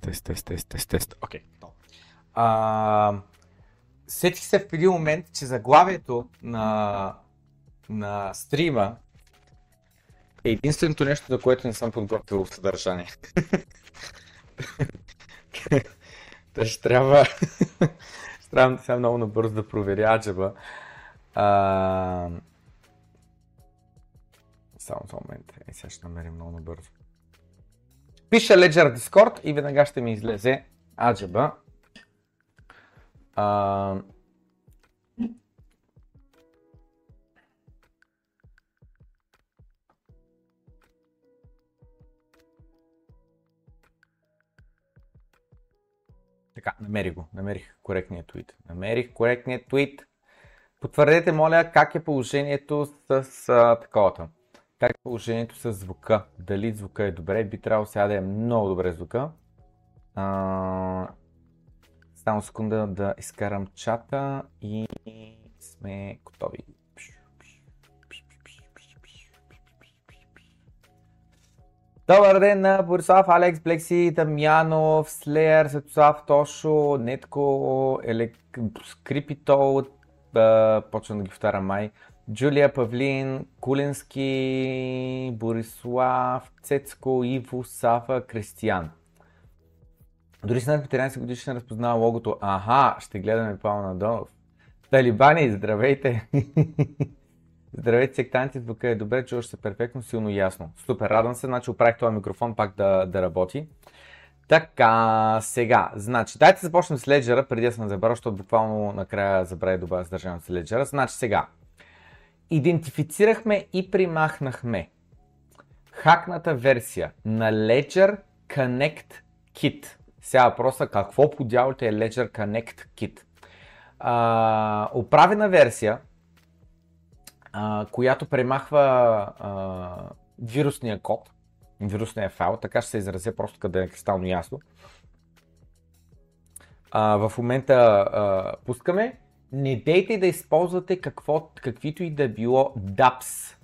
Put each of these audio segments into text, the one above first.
тест, тест, тест, тест, тест. Окей. Okay. Сетих се в един момент, че заглавието на, на стрима е единственото нещо, за което не съм подготвил съдържание. Та ще трябва, ще сега много набързо да проверя аджаба. А... Само за момент. Е, сега ще намерим много набързо. Пиша Ledger Discord и веднага ще ми излезе аджаба. А... Така, намерих го. Намерих коректния твит. Намерих коректния твит. Потвърдете, моля, как е положението с, с таковата. Как е положението с звука? Дали звука е добре? Би трябвало сега да е много добре звука. А, само секунда да изкарам чата и сме готови. Добър ден на Борислав, Алекс, Блекси, Дамянов, Слеер, Светослав, Тошо, Нетко, Елек... Скрипитол, почвам да ги повтарям май, Джулия Павлин, Кулински, Борислав, Цецко, Иво, Сафа, Кристиян. Дори с над 14 годишен разпознава логото. Аха, ще гледаме Павел Надолов. Талибани, здравейте! Здравейте, сектанти, звука е добре, чуваш се перфектно, силно ясно. Супер, радвам се, значи оправих този микрофон пак да, да работи. Така, сега, значи, дайте да започнем с леджера, преди да съм забравил, защото буквално накрая забравя да добавя съдържанието с леджера. Значи сега, идентифицирахме и примахнахме хакната версия на Ledger Connect Kit. Сега въпроса какво по дяволите е Ledger Connect Kit. Оправена версия, а, която премахва а, вирусния код, вирусния файл, така ще се изразя просто къде е кристално ясно. А, в момента а, пускаме. Не дейте да използвате какво, каквито и да било DAPS.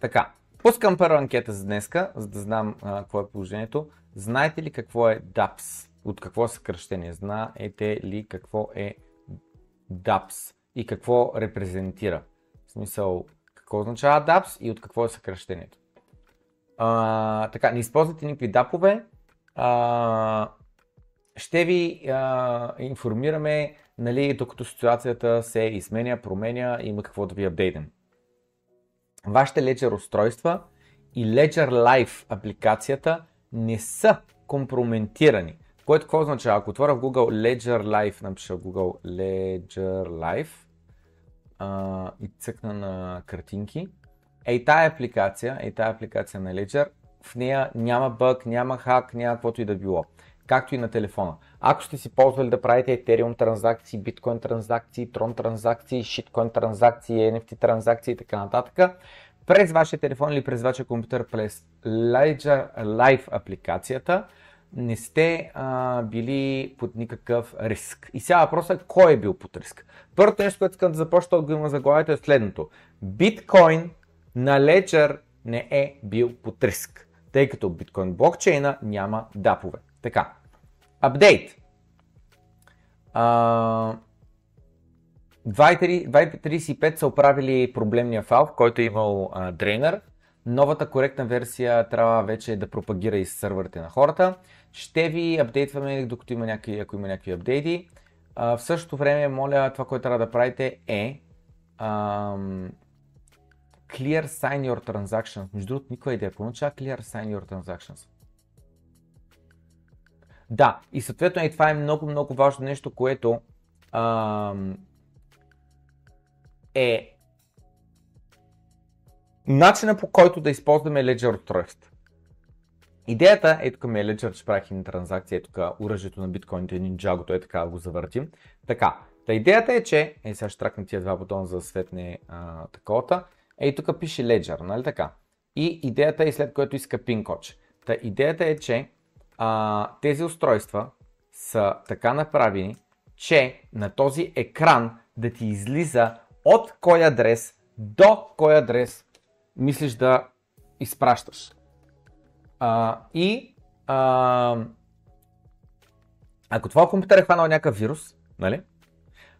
Така, пускам първа анкета за днеска, за да знам а, какво е положението. Знаете ли какво е DAPS? От какво съкръщение? Знаете ли какво е DAPS и какво репрезентира? В смисъл, какво означава DAPS и от какво е съкръщението? А, така, не използвате никакви дапове. Ще ви а, информираме, нали, докато ситуацията се изменя, променя, има какво да ви апдейтим. Вашите Ledger устройства и Ledger Live апликацията не са компрометирани. Което какво означава? Ако отворя в Google Ledger Live, напиша в Google Ledger Live а, и цъкна на картинки, ей тая апликация, ей тая апликация на Ledger, в нея няма бъг, няма хак, няма каквото и да било. Както и на телефона. Ако сте си ползвали да правите Ethereum транзакции, Bitcoin транзакции, Tron транзакции, Shitcoin транзакции, NFT транзакции и така нататък, през вашия телефон или през вашия компютър, през Ledger Live апликацията, не сте а, били под никакъв риск. И сега въпросът е кой е бил под риск. Първото нещо, което искам да започна от го заглавието е следното. Биткоин на Ledger не е бил под риск, тъй като биткоин блокчейна няма дапове. Така, апдейт. 2.35 са оправили проблемния файл, в който е имал а, дрейнер. Новата коректна версия трябва вече да пропагира и сървърите на хората. Ще ви апдейтваме, докато има някакви, ако има някакви апдейти. А, в същото време, моля, това, което трябва да правите е ам, Clear Sign Your Transactions. Между другото, никой идея. Какво означава Clear Sign Your Transactions? Да, и съответно и това е много, много важно нещо, което ам, е начина по който да използваме Ledger устройство. Идеята е тук ми е Ledger, че правих една транзакция, е тук оръжието на биткоините, нинджагото е така го завъртим. Така, та идеята е, че, е сега ще тракна тия два бутона за да светне а, таковата, е тук пише Ledger, нали така? И идеята е след което иска пин. Та идеята е, че а, тези устройства са така направени, че на този екран да ти излиза от кой адрес до кой адрес мислиш да изпращаш. А, и а, ако това компютър е хванал някакъв вирус, нали?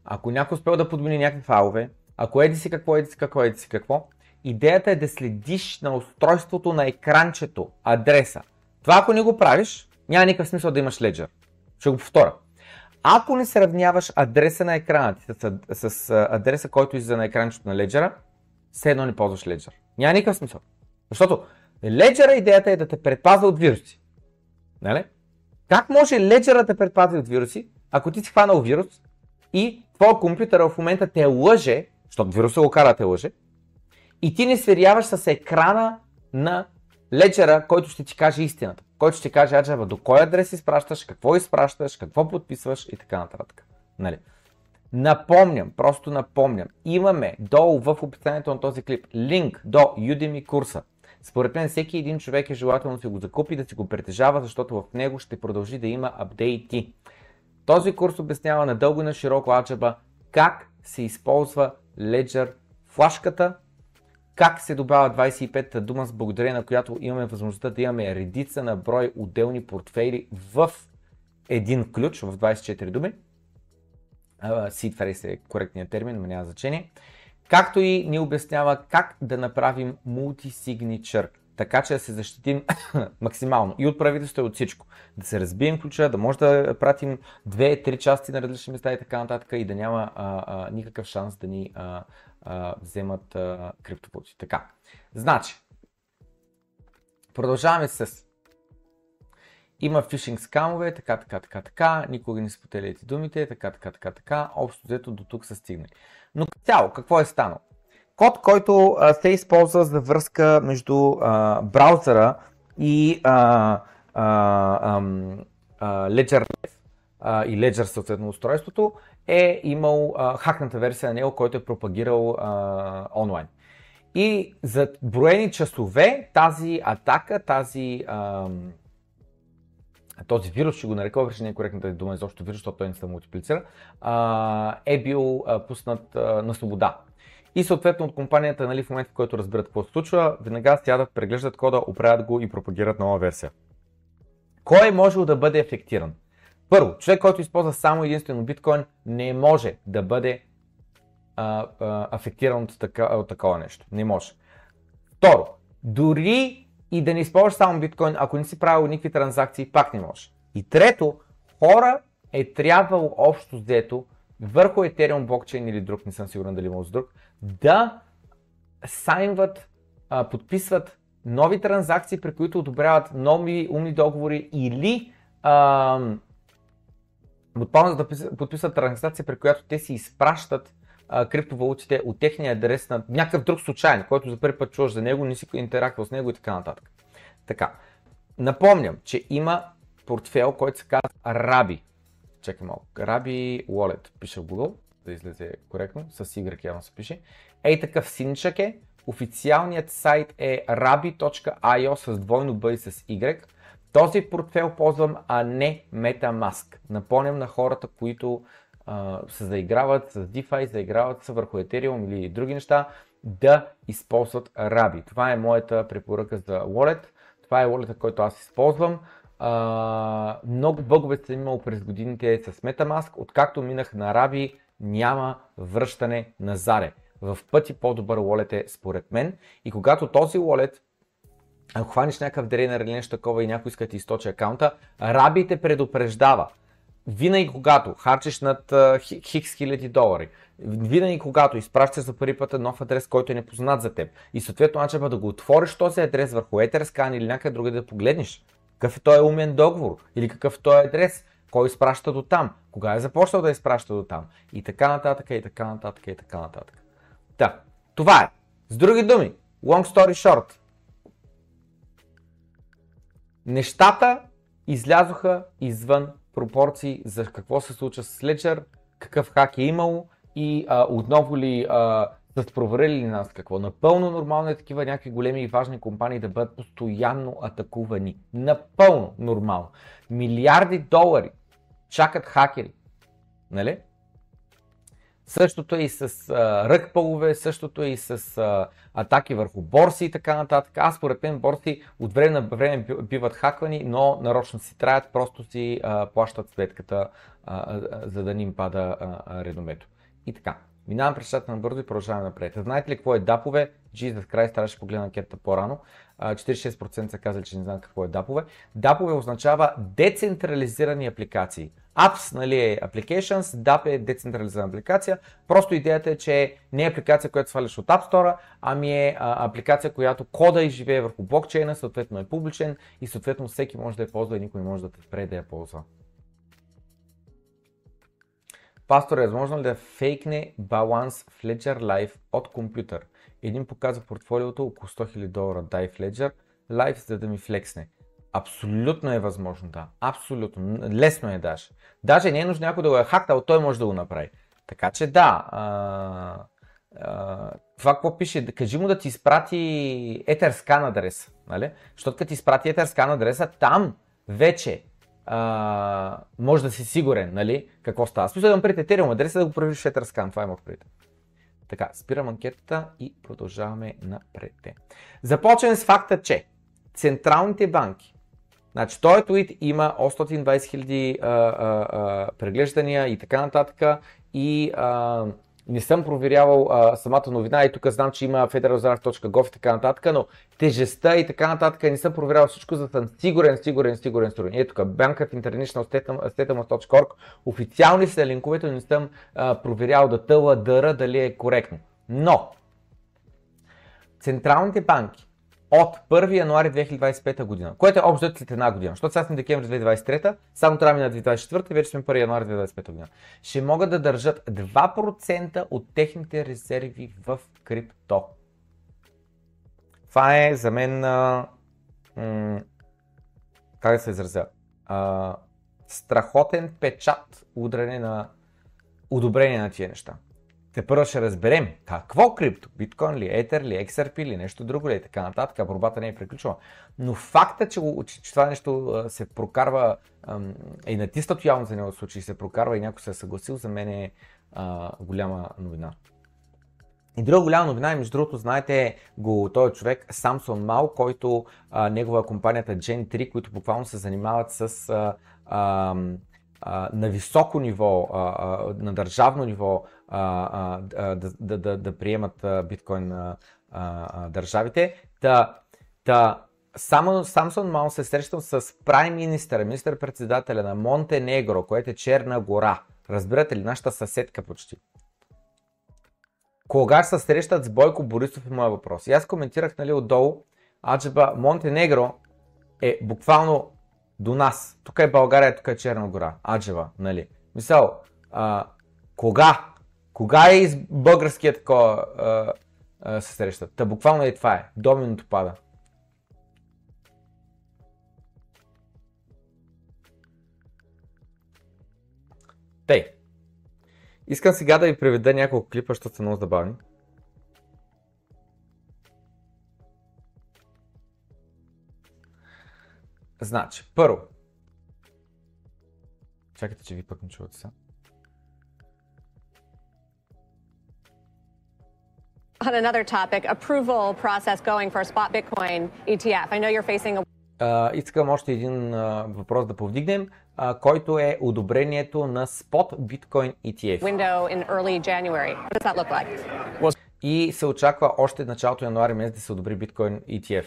Ако някой успел да подмени някакви файлове, ако еди си какво, еди си какво, еди си какво, идеята е да следиш на устройството на екранчето, адреса. Това ако не го правиш, няма никакъв смисъл да имаш Ledger. Ще го повторя. Ако не сравняваш адреса на екрана ти с, с адреса, който излиза на екранчето на Ledger, все едно не ползваш Ledger. Няма никакъв смисъл. Защото Ledger идеята е да те предпазва от вируси. Нали? Как може Ledger да те предпази от вируси, ако ти си хванал вирус и твоя компютър в момента те лъже, защото вируса го кара да те лъже, и ти не сверяваш с екрана на леджера, който ще ти каже истината. Който ще ти каже, аджаба, до кой адрес изпращаш, какво изпращаш, какво подписваш и така нататък. Нали? Напомням, просто напомням, имаме долу в описанието на този клип линк до Udemy курса. Според мен всеки един човек е желателно да си го закупи, да си го притежава, защото в него ще продължи да има апдейти. Този курс обяснява надълго и на широко аджаба как се използва Ledger флашката, как се добавя 25-та дума, с благодарение на която имаме възможността да имаме редица на брой отделни портфейли в един ключ, в 24 думи. Seed phrase е коректният термин, но няма значение. Както и ни обяснява как да направим мултисигничър, така че да се защитим максимално и от правителството и от всичко. Да се разбием ключа, да може да пратим две-три части на различни места и така нататък и да няма а, а, никакъв шанс да ни а, а, вземат а, криптовалути. Така, значи, продължаваме с има фишинг скамове, така, така, така, така, никога не споделяйте думите, така, така, така, така, общо взето до тук са стигнали. Но цяло, какво е станало? Код, който а, се използва за връзка между а, браузъра и а, а, а, Ledger а, и Ledger съответно устройството, е имал а, хакната версия на него, който е пропагирал а, онлайн. И за броени часове тази атака, тази, а, този вирус, ще го нарека, въпреки не е коректната дума изобщо вирус, защото той не се мултиплицира, а, е бил а, пуснат а, на свобода. И съответно от компанията, нали, в момента, в който разберат какво се случва, веднага сядат, преглеждат кода, оправят го и пропагират нова версия. Кой е можел да бъде ефектиран? Първо, човек, който използва само единствено биткоин, не може да бъде а, а, афектиран от, така, от такова нещо. Не може. Второ, дори и да не използваш само биткоин, ако не си правил никакви транзакции, пак не може. И трето, хора е трябвало общо взето върху Ethereum блокчейн или друг, не съм сигурен дали има с друг, да сайнват, а, подписват нови транзакции, при които одобряват нови умни договори или а, буквално да подписват транзакция, при която те си изпращат а, криптовалутите от техния адрес на някакъв друг случайен, който за първи път чуваш за него, не си интерактувал с него и така нататък. Така, напомням, че има портфел, който се казва Раби. Чакай малко. Раби Wallet. Пише в Google, да излезе коректно. С Y явно се пише. Ей такъв синчък е. Официалният сайт е rabi.io с двойно B и с Y. Този портфел ползвам, а не Metamask. Напомням на хората, които а, се заиграват с DeFi, заиграват се върху Ethereum или други неща, да използват Rabi. Това е моята препоръка за Wallet. Това е wallet, който аз използвам. А, много бъгове съм имал през годините с Metamask. Откакто минах на Rabi, няма връщане на заре. В пъти по-добър wallet е според мен. И когато този wallet ако хванеш някакъв дренер или нещо такова и някой иска да ти източи акаунта, Раби те предупреждава. Винаги когато харчиш над хикс хиляди долари, винаги когато изпращаш за първи път нов адрес, който е непознат за теб и съответно начинът да го отвориш този адрес върху Etherscan или някъде друга да погледнеш, какъв е този умен договор или какъв е този адрес, кой изпраща до там, кога е започнал да изпраща до там и така нататък и така нататък и така нататък. Да, това е. С други думи, long story short, Нещата излязоха извън пропорции за какво се случва с Ledger, какъв хак е имало и а, отново ли а, са проверили ли нас какво. Напълно нормално е такива някакви големи и важни компании да бъдат постоянно атакувани. Напълно нормално. Милиарди долари чакат хакери. Нали? Същото е и с а, ръкпалове, същото е и с а, атаки върху борси и така нататък. Аз според мен борси от време на време биват хаквани, но нарочно си траят, просто си а, плащат сметката, а, а, за да ни им пада редомето. И така. Минавам през чата на бързо и продължаваме напред. Знаете ли какво е дапове? Jesus Christ, трябваше да погледна анкетата по-рано. 46% са казали, че не знаят какво е дапове. Дапове означава децентрализирани апликации. Apps, нали е applications, DAP е децентрализирана апликация. Просто идеята е, че не е апликация, която сваляш от App Store, ами е а, апликация, която кода и живее върху блокчейна, съответно е публичен и съответно всеки може да я ползва и никой не може да те спре да я ползва. Пастор, е възможно ли да фейкне баланс в Ledger Live от компютър? Един показва портфолиото около 100 000 долара дай в Ledger Live, за да ми флексне. Абсолютно е възможно, да. Абсолютно. Лесно е даже. Даже не е нужно някой да го е хакнал, той може да го направи. Така че да. А, а, това какво пише? Кажи му да ти изпрати Etherscan адреса. Нали? Защото като ти изпрати Etherscan адреса, там вече а, може да си сигурен, нали, какво става. Смисъл да пред Ethereum адреса да го провериш в Etherscan, това имах пред. Така, спирам анкетата и продължаваме напред. Започваме с факта, че централните банки, значи този твит има 820 000 преглеждания и така нататък и а, не съм проверявал а, самата новина и тук знам, че има federalreserve.gov и така нататък, но тежестта и така нататък не съм проверявал всичко, за да съм сигурен, сигурен, сигурен, сигурен. Ето тук, Bank of International официални са линковете, но не съм а, проверял да тъла дъра дали е коректно. Но, централните банки от 1 януари 2025 година, което е общо след една година, защото сега сме декември 2023, само трябва на 2024 и вече сме 1 януари 2025 година, ще могат да държат 2% от техните резерви в крипто. Това е за мен, а, м- как да се изразя, а, страхотен печат удране на одобрение на тия неща те първо ще разберем какво крипто, биткоин ли, етер ли, XRP ли, нещо друго ли и така нататък, борбата не е приключила. Но факта, че, че, че това нещо се прокарва е и натиснат явно за него случай, се прокарва и някой се е съгласил, за мен е а, голяма новина. И друга голяма новина, и между другото, знаете го този човек, Самсон Мал, който а, негова компанията Gen 3, които буквално се занимават с а, а, а, на високо ниво, а, а, на държавно ниво а, а, да, да, да, приемат биткоин а, а, държавите. Та, та, само Самсон Маун се срещам с прайм министър, министър-председателя на Монтенегро, което е Черна гора. Разбирате ли, нашата съседка почти. Кога се срещат с Бойко Борисов и моя въпрос? И аз коментирах нали, отдолу, Аджаба Монтенегро е буквално до нас. Тук е България, тук е Черна гора. Аджева, нали? Мисъл, а, кога? Кога е из българския такова се срещат? Та буквално и това е. Доминото пада. Тей. Искам сега да ви приведа няколко клипа, защото са много забавни. Значи, първо. Чакайте, че ви пък не чувате сега. On another topic, approval process going for a spot Bitcoin ETF. I know you're facing a Uh, искам още един uh, въпрос да повдигнем, uh, който е одобрението на Spot Bitcoin ETF. Window in early January. What does that look like? И се очаква още началото януари месец да се одобри Bitcoin ETF.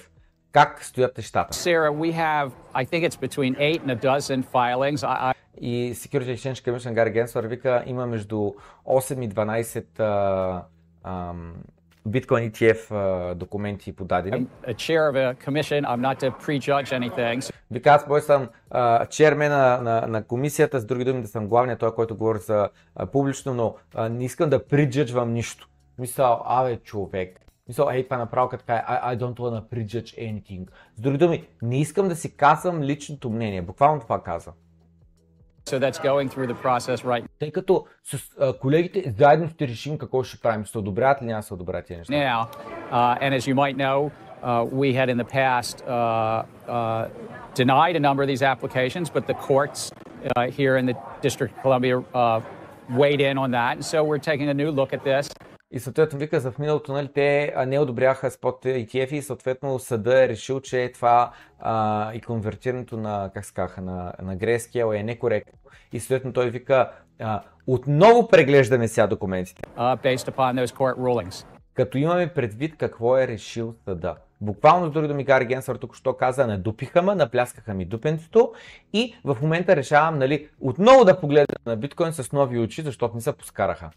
Как стоят нещата? Sarah, we have, I think it's between 8 and a dozen filings. I, I... И Security Exchange Commission Гари Генслер вика има между 8 и 12 uh, um, Bitcoin ETF uh, документи подадени. I'm a chair of a commission. I'm not to prejudge anything. Вика, аз бой съм чермен на, на, на комисията, с други думи да съм главният, той, който говори за публично, но uh, не искам да приджаджвам нищо. Мисля, абе човек, Мисля, ей, па направо така е, I, I don't wanna prejudge anything. С други думи, не искам да си казвам личното мнение. Буквално това каза. So that's going through the process right Тъй като с uh, колегите заедно ще решим какво ще правим. Ще се одобрят ли няма да се одобрят тези неща. now. Uh, and as you might know, uh, we had in the past uh, uh, denied a number of these applications, but the courts uh, here in the District of Columbia uh, weighed in on that. And so we're taking a new look at this. И съответно вика, за в миналото нали, те не одобряха спот ETF и съответно съда е решил, че това а, и конвертирането на, как се казаха, на, на Grayscale е некоректно. И съответно той вика, а, отново преглеждаме сега документите, uh, като имаме предвид какво е решил съда. Буквално с други думи Гари Генсър тук що каза, надупиха ме, напляскаха ми дупенцето и в момента решавам нали, отново да погледна на биткоин с нови очи, защото не се поскараха.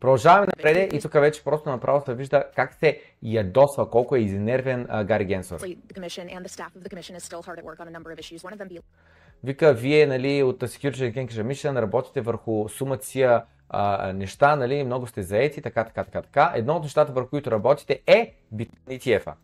Продължаваме напред и тук вече просто направо се вижда как се ядосва, колко е изнервен Гари being Вика, вие нали, от Security Exchange Mission работите върху сумация а, неща, нали, много сте заети, така, така, така, така. Едно от нещата, върху които работите е Bitcoin ETF-а.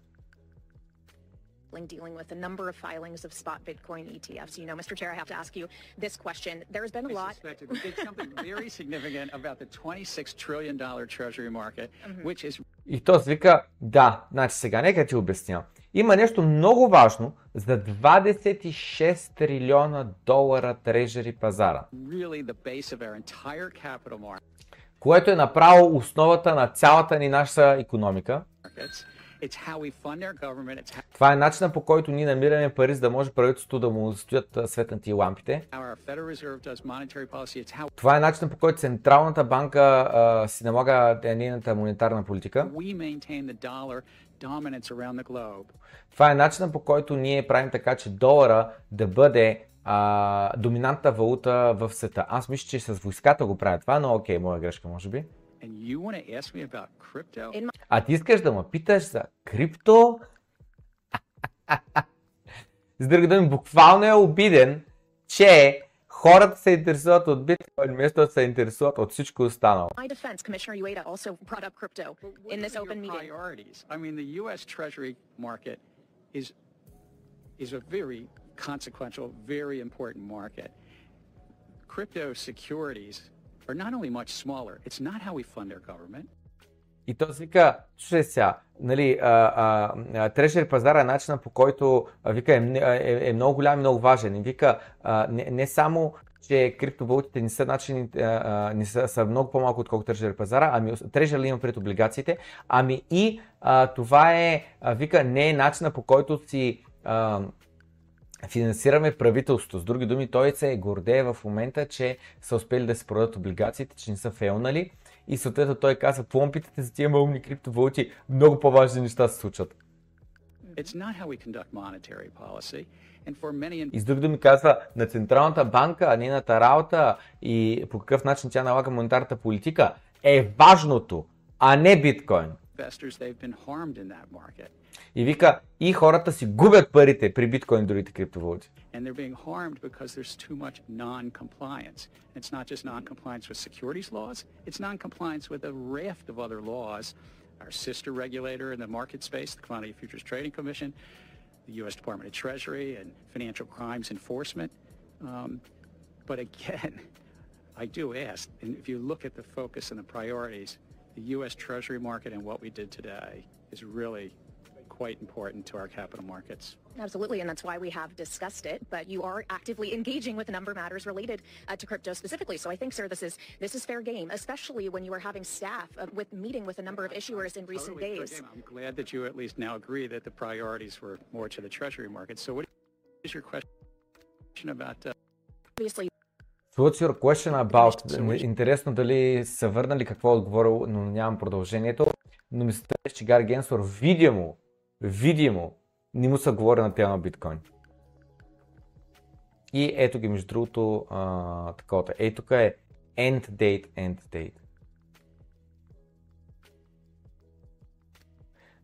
Dealing with a number of filings of spot Bitcoin ETFs. You know, Mr. Chair, I have to ask you this question. There has been a I lot. suspected we did something very significant about the $26 trillion treasury market, which is И си вика, да, значи сега, нека ти обясня. Има нещо много важно за 26 трилиона долара трежери пазара, really the base of our entire capital което е направо основата на цялата ни наша економика. markets. Това е начинът по който ние намираме пари, за да може правителството да му стоят светнати лампите. Това е начинът по който Централната банка а, си налага е, нейната монетарна политика. Това е начинът по който ние правим така, че долара да бъде а, доминантна валута в света. Аз мисля, че с войската го правя това, но окей, моя грешка може би. And you want to ask me about crypto? In my А ти искаш да ме питаш за крипто? С други думи, буквално е обиден, че хората се интересуват от биткоин, вместо да се интересуват от всичко останало. my defense, Commissioner Ueda also brought up crypto What in this are open your meeting. priorities? I mean, the U.S. Treasury market is is a very consequential, very important market. Crypto securities are not only much smaller. It's not how we fund our government. И той си вика, слушай сега, нали, а, пазара е начинът по който вика, е, м- е, е много голям и много важен. И вика, а, не, не само, че криптовалутите не са, начини, а, не са, са много по-малко отколкото трешери пазара, ами трешери има пред облигациите, ами и а, това е, а, вика, не е начинът по който си а, финансираме правителството. С други думи, той се е гордее в момента, че са успели да се продадат облигациите, че не са фейлнали. И съответно той казва, питате за тия малумни криптовалути? Много по-важни неща се many И с други думи казва, на Централната банка, нейната работа и по какъв начин тя налага монетарната политика е важното, а не биткоин. investors, they've been harmed in that market. И вика, и хората си губят парите при биткоин и другите криптовалути. And they're being harmed because there's too much non-compliance. It's not just non-compliance with securities laws, it's non-compliance with a raft of other laws. Our sister regulator in the market space, the Commodity Futures Trading Commission, the U.S. Department of Treasury and Financial Crimes Enforcement. Um, but again, I do ask, and if you look at the focus and the priorities, the U.S. Treasury market and what we did today is really quite important to our capital markets. Absolutely, and that's why we have discussed it. But you are actively engaging with a number of matters related uh, to crypto specifically. So I think, sir, this is this is fair game, especially when you are having staff uh, with meeting with a number of issuers in recent Totally fair days. game. I'm glad that you at least now agree that the priorities were more to the Treasury market. So what is your question about uh, Obviously, So what's your question about? Интересно дали са върнали какво е отговорил, но нямам продължението. Но ми се струва, че Гар Генсор видимо, видимо не му са говори на тема биткоин. И ето ги между другото а, таковата. Ето тук е end date, end date.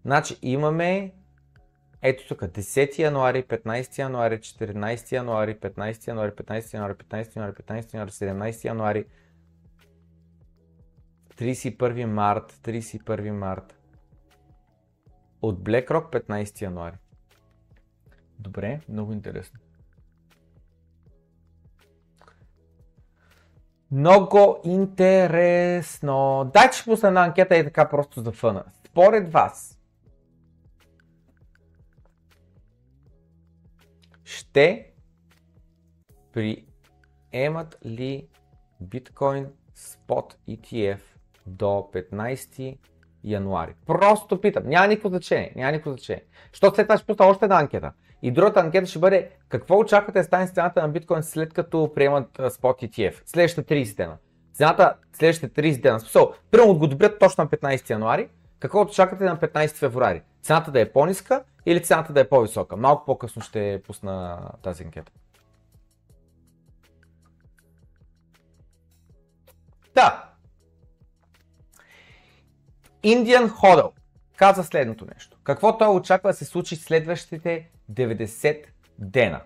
Значи имаме ето тук 10 януари, 15 януари, 14 януари, 15 януари, 15 януари, 15 януари, 15 януари, 17 януари, 31 март, 31 март. От BlackRock 15 януари. Добре, много интересно. Много интересно. Дайте ще пусна една анкета и така просто за фъна. Според вас, ще приемат ли биткоин Spot ETF до 15 януари. Просто питам, няма никакво значение, няма никакво значение. Що след това ще пусна още една анкета. И другата анкета ще бъде какво очаквате да стане цената на биткоин след като приемат Spot ETF, следващите 30 дена. Цената следващите 30 дена, смисъл, примерно го точно на 15 януари, какво очаквате на 15 февруари? Цената да е по-ниска или цената да е по-висока? Малко по-късно ще пусна тази анкета. Да. Indian Hodl каза следното нещо. Какво той очаква да се случи следващите 90 дена?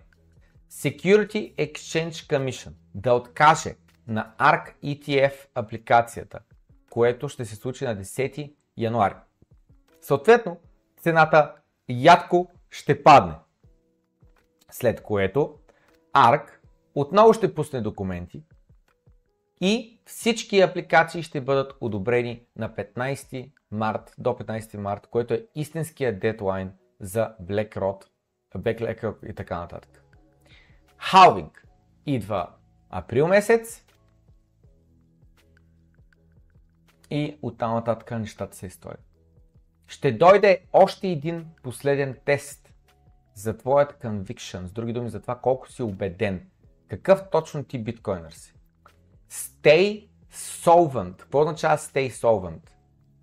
Security Exchange Commission да откаже на ARC ETF апликацията, което ще се случи на 10 януари. Съответно, цената ядко ще падне. След което ARC отново ще пусне документи и всички апликации ще бъдат одобрени на 15 март до 15 март, което е истинския дедлайн за BlackRock, BlackRock и така нататък. Халвинг идва април месец и оттам нататък нещата се изторят. Ще дойде още един последен тест за твоят conviction, с други думи за това колко си убеден, какъв точно ти биткоинър си. Stay solvent. Какво означава stay solvent?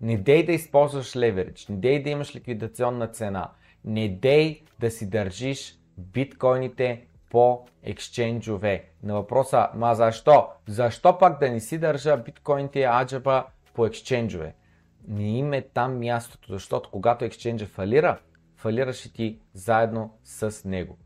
Не дей да използваш leverage, не дей да имаш ликвидационна цена, не дей да си държиш биткоините по ексченджове. На въпроса, ма защо? Защо пак да не си държа биткоините аджаба по ексченджове? Не им е там мястото, защото когато ексченджа фалира, фалираш и ти заедно с него.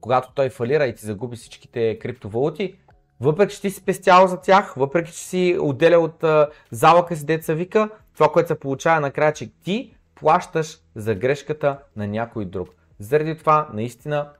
Когато той фалира и ти загуби всичките криптовалути, въпреки че ти си спестял за тях, въпреки че си отделя от залъка си деца вика, това, което се получава накрая, че ти плащаш за грешката на някой друг. Заради това, наистина,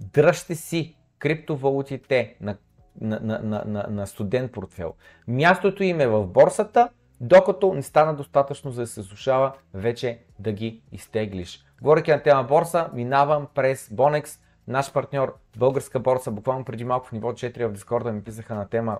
дръжте си криптовалутите на, на, на, на, на, студент портфел. Мястото им е в борсата, докато не стана достатъчно за да се слушава, вече да ги изтеглиш. Говоряки на тема борса, минавам през Bonex, наш партньор, българска борса, буквално преди малко в ниво 4 в Дискорда ми писаха на тема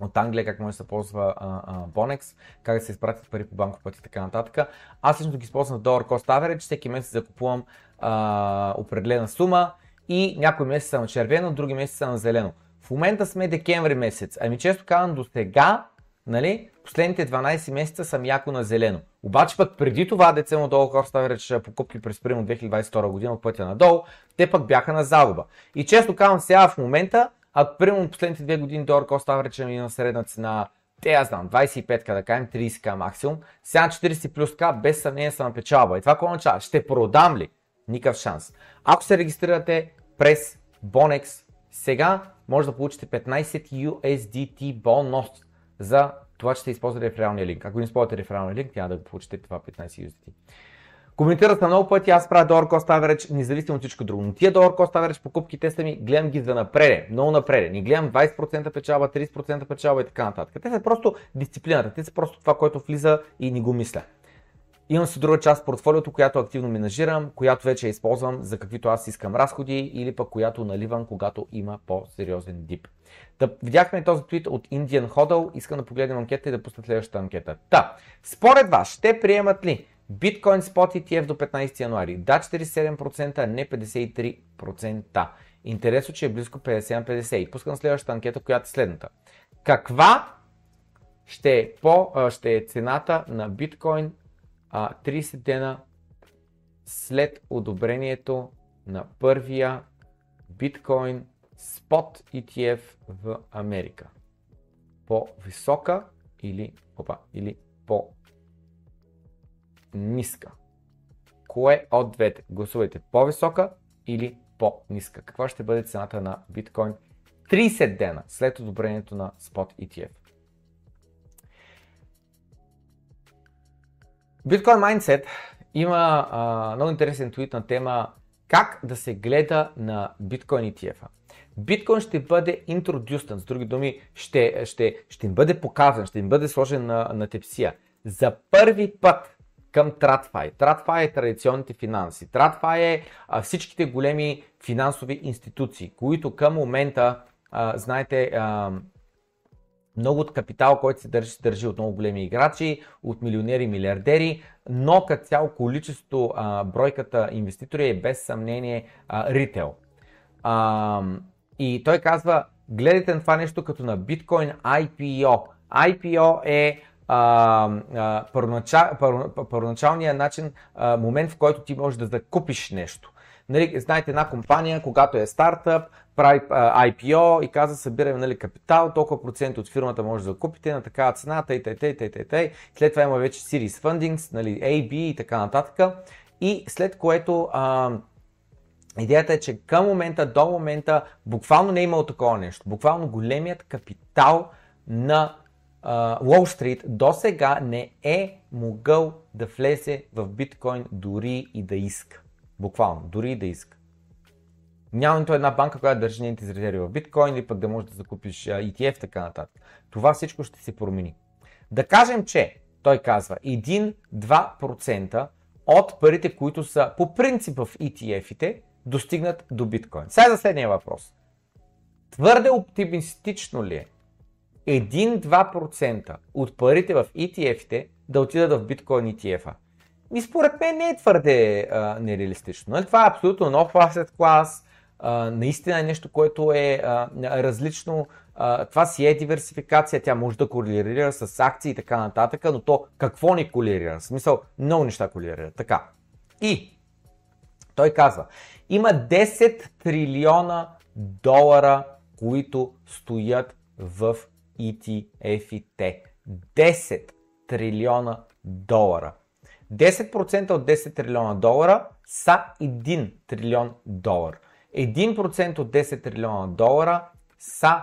от Англия, как може да се ползва а, Bonex, как да се изпратят пари по банков път и така нататък. Аз лично ги използвам Dollar Cost Average, всеки месец закупувам а, определена сума и някой месец са на червено, други месец са на зелено. В момента сме декември месец, ами често казвам до сега, нали, последните 12 месеца съм яко на зелено. Обаче пък преди това деца му долу Cost Average покупки през примерно 2022 година от пътя надолу, те пък бяха на загуба. И често казвам сега в момента, ако примерно последните две години долар Cost Average ми на средна цена те аз знам, 25 ка да кажем, 30 к максимум, сега 40 плюс к без съмнение съм на печалба. И това какво означава? Ще продам ли? Никакъв шанс. Ако се регистрирате през Bonex, сега може да получите 15 USDT бонус за това, че сте използвали рефералния линк. Ако не използвате рефералния линк, няма да го получите това 15 USDT. Коментират на много пъти, аз правя Dollar Cost Average, независимо от всичко друго. Но тия Dollar Cost Average покупки са ми, гледам ги за напред, много напред. Не гледам 20% печалба, 30% печалба и така нататък. Те са просто дисциплината, те са просто това, което влиза и ни го мисля. Имам си друга част портфолиото, която активно менажирам, която вече използвам за каквито аз искам разходи или пък която наливам, когато има по-сериозен дип. Да видяхме този твит от Indian Hodl, искам да погледнем анкета и да пусна следващата анкета. Та, според вас ще приемат ли Bitcoin Spot ETF до 15 януари? Да 47%, а не 53%. Интересно, че е близко 50 на 50. И пускам следващата анкета, която е следната. Каква ще е, по, ще е цената на биткоин 30 дена след одобрението на първия биткоин спот ETF в Америка. По-висока или, опа, или по-ниска. Кое от двете? Гласувайте по-висока или по-ниска. Каква ще бъде цената на биткоин 30 дена след одобрението на спот ETF? Bitcoin Mindset има а, много интересен твит на тема как да се гледа на Bitcoin ETF-а. Биткоин ще бъде интродюстен, с други думи, ще, ще, ще им бъде показан, ще им бъде сложен на, на тепсия. За първи път към TradFi. TradFi е традиционните финанси. TradFi е а, всичките големи финансови институции, които към момента, а, знаете, а, много от капитал, който се държи, се държи от много големи играчи, от милионери, милиардери, но като цяло количество, а, бройката инвеститори е без съмнение а, ритейл. А, и той казва, гледайте на това нещо като на биткоин IPO. IPO е а, а, първоначал, пър, първоначалният начин, а, момент в който ти можеш да закупиш нещо. Нали, знаете, една компания, когато е стартъп, прави а, IPO и каза, събираме нали, капитал, толкова процент от фирмата може да закупите на такава цена, тъй, тъй, тъй, тъй, тъй, тъй. След това има вече Series Fundings, нали, A, B и така нататък. И след което а, Идеята е, че към момента, до момента, буквално не е имало такова нещо. Буквално големият капитал на Уолл Стрит до сега не е могъл да влезе в биткоин дори и да иска. Буквално, дори и да иска. Няма нито една банка, която държи нейните резерви в биткоин или пък да можеш да закупиш ETF, така нататък. Това всичко ще се промени. Да кажем, че той казва 1-2% от парите, които са по принцип в ETF-ите, достигнат до биткоин. Сега за следния въпрос. Твърде оптимистично ли е 1-2% от парите в ETF-ите да отидат в биткоин ETF-а? И според мен не е твърде а, нереалистично. Нали? Това е абсолютно нов asset клас, наистина е нещо, което е а, различно. А, това си е диверсификация, тя може да корелира с акции и така нататък, но то какво не корелира? В смисъл, много неща корелират. Така. И той казва, има 10 трилиона долара, които стоят в ETF-ите. 10 трилиона долара. 10% от 10 трилиона долара са 1 трилион долар. 1% от 10 трилиона долара са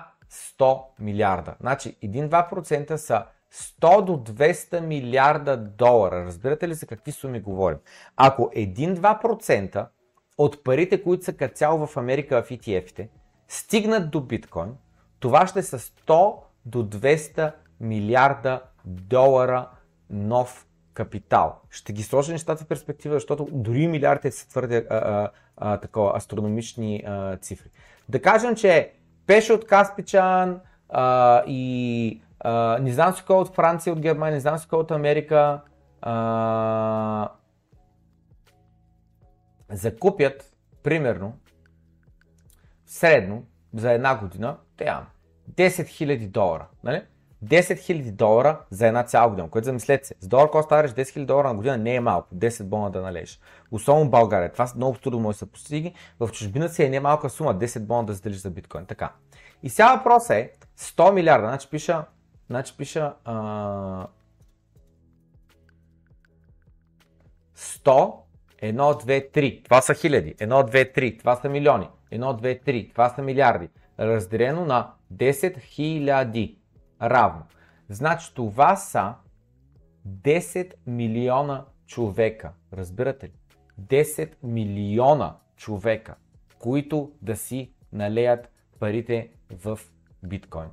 100 милиарда. Значи 1-2% са 100 до 200 милиарда долара. Разбирате ли за какви суми говорим? Ако 1-2% от парите, които са като цяло в Америка в ETF-ите, стигнат до биткоин, това ще са 100 до 200 милиарда долара нов капитал. Ще ги сложа нещата в перспектива, защото дори милиардите са твърде а, а, а, такова, астрономични а, цифри. Да кажем, че Пеше от Каспичан а, и а, не знам си кой от Франция, от Германия, не знам си кой от Америка а, закупят, примерно, средно за една година, те 10 000 долара. Нали? 10 000 долара за една цяла година, което замислете се. С долар коста ареш 10 000 долара на година не е малко, 10 бона да належиш. Особено в България. Това много трудно може да се постиги. В чужбина си е не малка сума, 10 бона да заделиш за биткоин. Така. И сега въпрос е 100 милиарда. Значи пиша, значи пиша а... 100, 1, 2, 3. Това са хиляди. 1, 2, 3. Това са милиони. 1, 2, 3. Това са милиарди. Разделено на 10 хиляди равно. Значи това са 10 милиона човека. Разбирате ли? 10 милиона човека, които да си налеят парите в биткоин.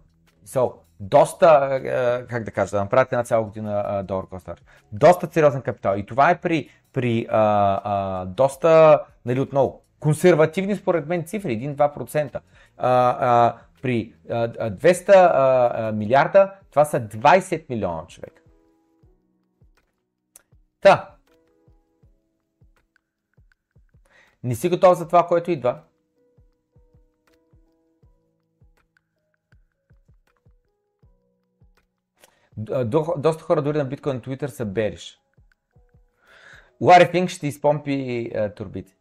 So, доста, е, как да кажа, да направите една цяла година долар костар. Доста сериозен капитал. И това е при, при а, а, доста, нали, отново, консервативни според мен цифри, 1-2%. А, а, при 200 милиарда, това са 20 милиона човека. Та. Не си готов за това, което идва. Доста хора дори на биткоин Twitter са бериш. Лари Пинк ще изпомпи турбите.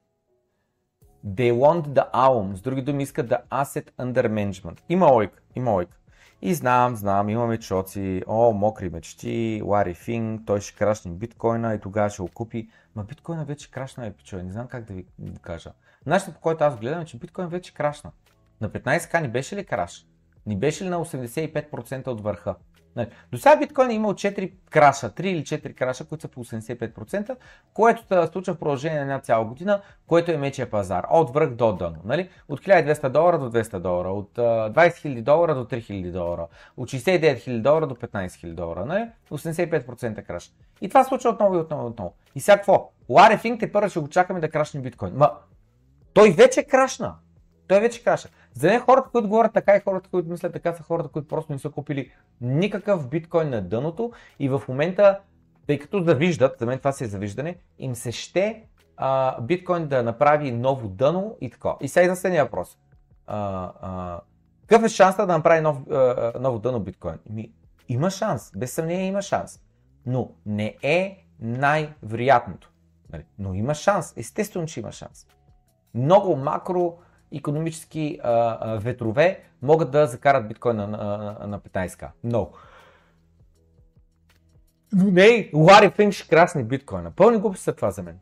They want the AUM, с други думи искат the Asset Under Management. Има лойка, има лойка. И знам, знам, имаме чоци, о, мокри мечти, Лари Финг, той ще крашне биткоина и тогава ще го купи. Ма биткоина вече крашна е, пичове, не знам как да ви кажа. Начинът по който аз гледам е, че биткоин вече крашна. На 15к ни беше ли краш? Ни беше ли на 85% от върха? Нали, до сега биткоин е имал 4 краша, 3 или 4 краша, които са по 85%, което се случва в продължение на една цяла година, което е мечия пазар. От връх до дъно. Нали? От 1200 долара до 200 долара, от 20 000 долара до 3000 долара, от 69 000 долара до 15 000 долара. Нали? 85% краш. И това се случва отново и отново и отново. И сега какво? Ларе Финг те първо ще го чакаме да крашне биткоин. Ма, той вече крашна. Той вече краша. За мен хората, които говорят така и хората, които мислят така, са хората, които просто не са купили никакъв биткоин на дъното и в момента, тъй като завиждат, за мен това си е завиждане, им се ще а, биткоин да направи ново дъно и така. И сега идва следния въпрос. А, а, какъв е шансът да направи нов, а, ново дъно биткоин? Ми, има шанс, без съмнение има шанс, но не е най-вероятното. Нали? Но има шанс, естествено, че има шанс. Много макро економически а, а, ветрове могат да закарат биткоин на, на, на 15к. Много. Но не, Лари Финк ще красни биткоина. Пълни глупости са това за мен.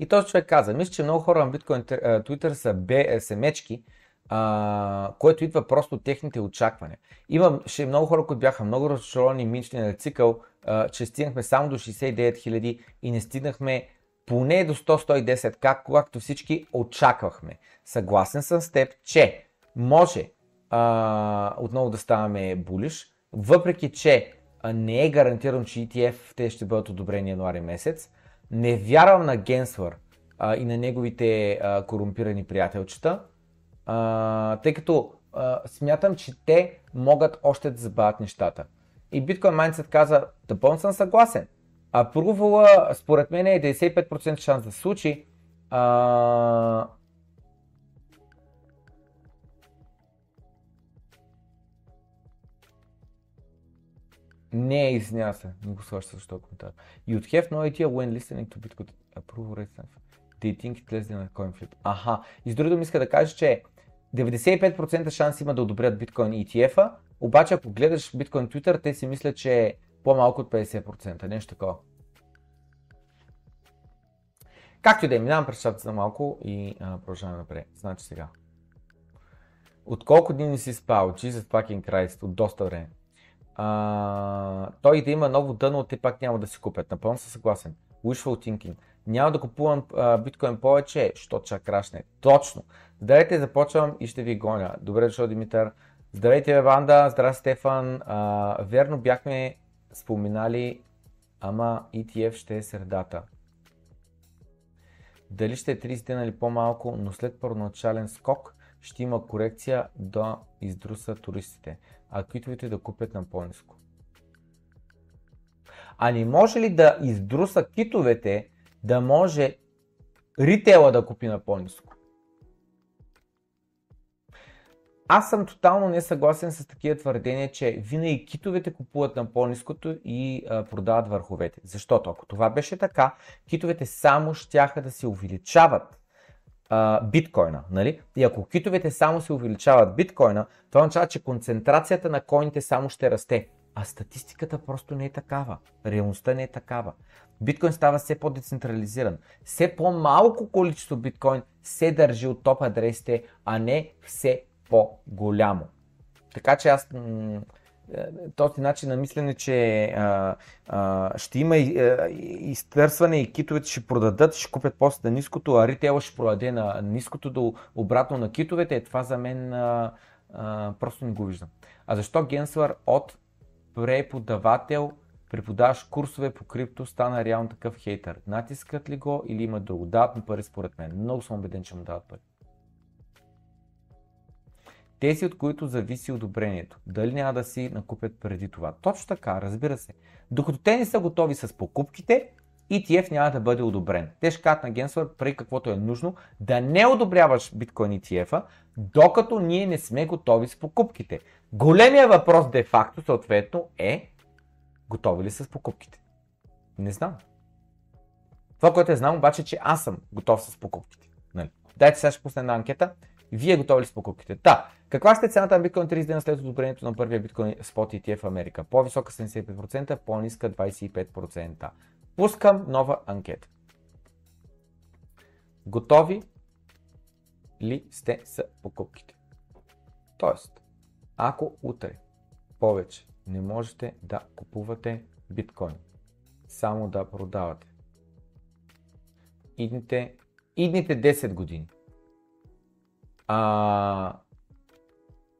И този човек каза, мисля, че много хора на биткоин Twitter са, бе, са мечки, а, което идва просто от техните очаквания. Имаше много хора, които бяха много разочаровани минчния цикъл, а, че стигнахме само до 69 000 и не стигнахме поне до 100-110, как, както всички очаквахме. Съгласен съм с теб, че може а, отново да ставаме булиш, въпреки че не е гарантирано, че ETF те ще бъдат одобрени януари месец. Не вярвам на Генсвър и на неговите а, корумпирани приятелчета, а, тъй като а, смятам, че те могат още да забавят нещата. И Bitcoin Mindset каза, да пълно съм съгласен. А провала, според мен е 95% шанс да случи. А... Не, извинява се, не го слъща защо коментар. You have no idea when listening to Bitcoin approval rate They think it less than a coin flip. Аха, и с други думи иска да кажа, че 95% шанс има да одобрят биткоин ETF-а, обаче ако гледаш биткоин Twitter, те си мислят, че е по-малко от 50%, нещо такова. Както и да е, минавам през за малко и а, продължаваме напред. Значи сега. От колко дни не си спал? Jesus fucking Christ, от доста време. А, той да има ново дъно, те пак няма да си купят. Напълно съм съгласен. Wishful thinking. Няма да купувам а, биткоин повече, що чак крашне. Точно. Здравейте, започвам и ще ви гоня. Добре дошъл, Димитър. Здравейте, Ванда. Здравей, Стефан. А, верно бяхме споменали, ама ETF ще е средата. Дали ще е 30 дена или по-малко, но след първоначален скок ще има корекция да издруса туристите, а китовете да купят на по-низко. А не може ли да издруса китовете, да може ритейла да купи на по-низко? Аз съм тотално несъгласен с такива твърдения, че винаги китовете купуват на по-низкото и а, продават върховете. Защото ако това беше така, китовете само щяха да се увеличават а, биткоина. Нали? И ако китовете само се увеличават биткоина, това означава, че концентрацията на коините само ще расте. А статистиката просто не е такава. Реалността не е такава. Биткоин става все по-децентрализиран. Все по-малко количество биткоин се държи от топ адресите, а не все по-голямо. Така че аз е, този начин на мислене, че а, а, ще има и, а, изтърсване и китовете ще продадат, ще купят после на ниското, а ритейла ще продаде на ниското до обратно на китовете, е, това за мен а, а, просто не го виждам. А защо Генслър от преподавател преподаваш курсове по крипто, стана реално такъв хейтър? Натискат ли го или има друго? Дават му пари според мен. Много съм убеден, че му дават пари. Тези, от които зависи одобрението. Дали няма да си накупят преди това. Точно така, разбира се. Докато те не са готови с покупките, ETF няма да бъде одобрен. Те ще кажат на Генсвър преди каквото е нужно да не одобряваш биткоин ETF-а, докато ние не сме готови с покупките. Големия въпрос де-факто съответно е готови ли с покупките? Не знам. Това, което е знам обаче, че аз съм готов с покупките. Нали? Дайте сега ще пусна една анкета. Вие готови ли с покупките? Да. Каква ще е цената на биткоин 30 дена след одобрението на първия биткоин спот ETF в Америка? По-висока 75%, по-ниска 25%. Пускам нова анкета. Готови ли сте с покупките? Тоест, ако утре повече не можете да купувате биткоин, само да продавате, идните, идните 10 години а,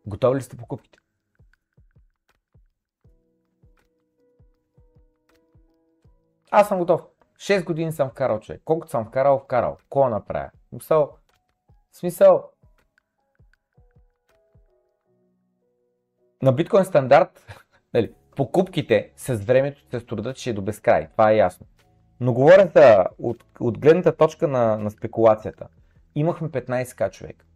готови ли сте покупките? Аз съм готов. 6 години съм вкарал човек. Колкото съм вкарал, вкарал. Ко направя? Смисъл, смисъл, на биткоин стандарт, нали, покупките с времето се трудат, че е до безкрай. Това е ясно. Но говоря за, от, от гледната точка на, на спекулацията. Имахме 15к човек.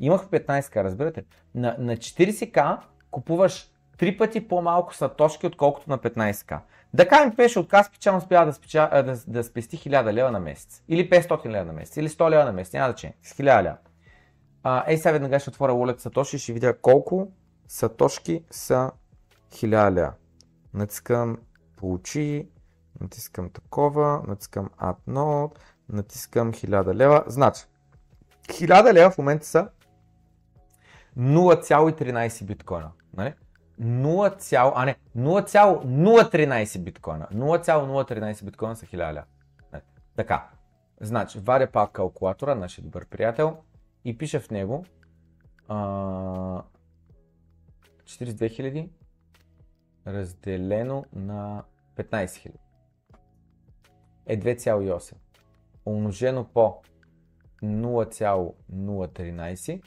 Имахме 15к, разбирате? На, на 40к купуваш три пъти по-малко сатошки, отколкото на 15к. Да кажем, беше от Каспича, успява да, спеча, да, да спести 1000 лева на месец. Или 500 лева на месец. Или 100 лева на месец. Няма значение. С 1000 лева. А, ей, сега веднага ще отворя Wallet Сатоши и ще видя колко сатошки са 1000 лева. Натискам получи, натискам такова, натискам add node, натискам 1000 лева. Значи, 1000 лева в момента са 0,13 биткоина. Нали? 0, а не, 0,013 биткоина. 0,013 биткоина са 1000 лева. Нали? Така, значи, варя пак калкулатора, нашия добър приятел, и пише в него а, 42 000 разделено на 15 000 е 2,8. Умножено по 0,013.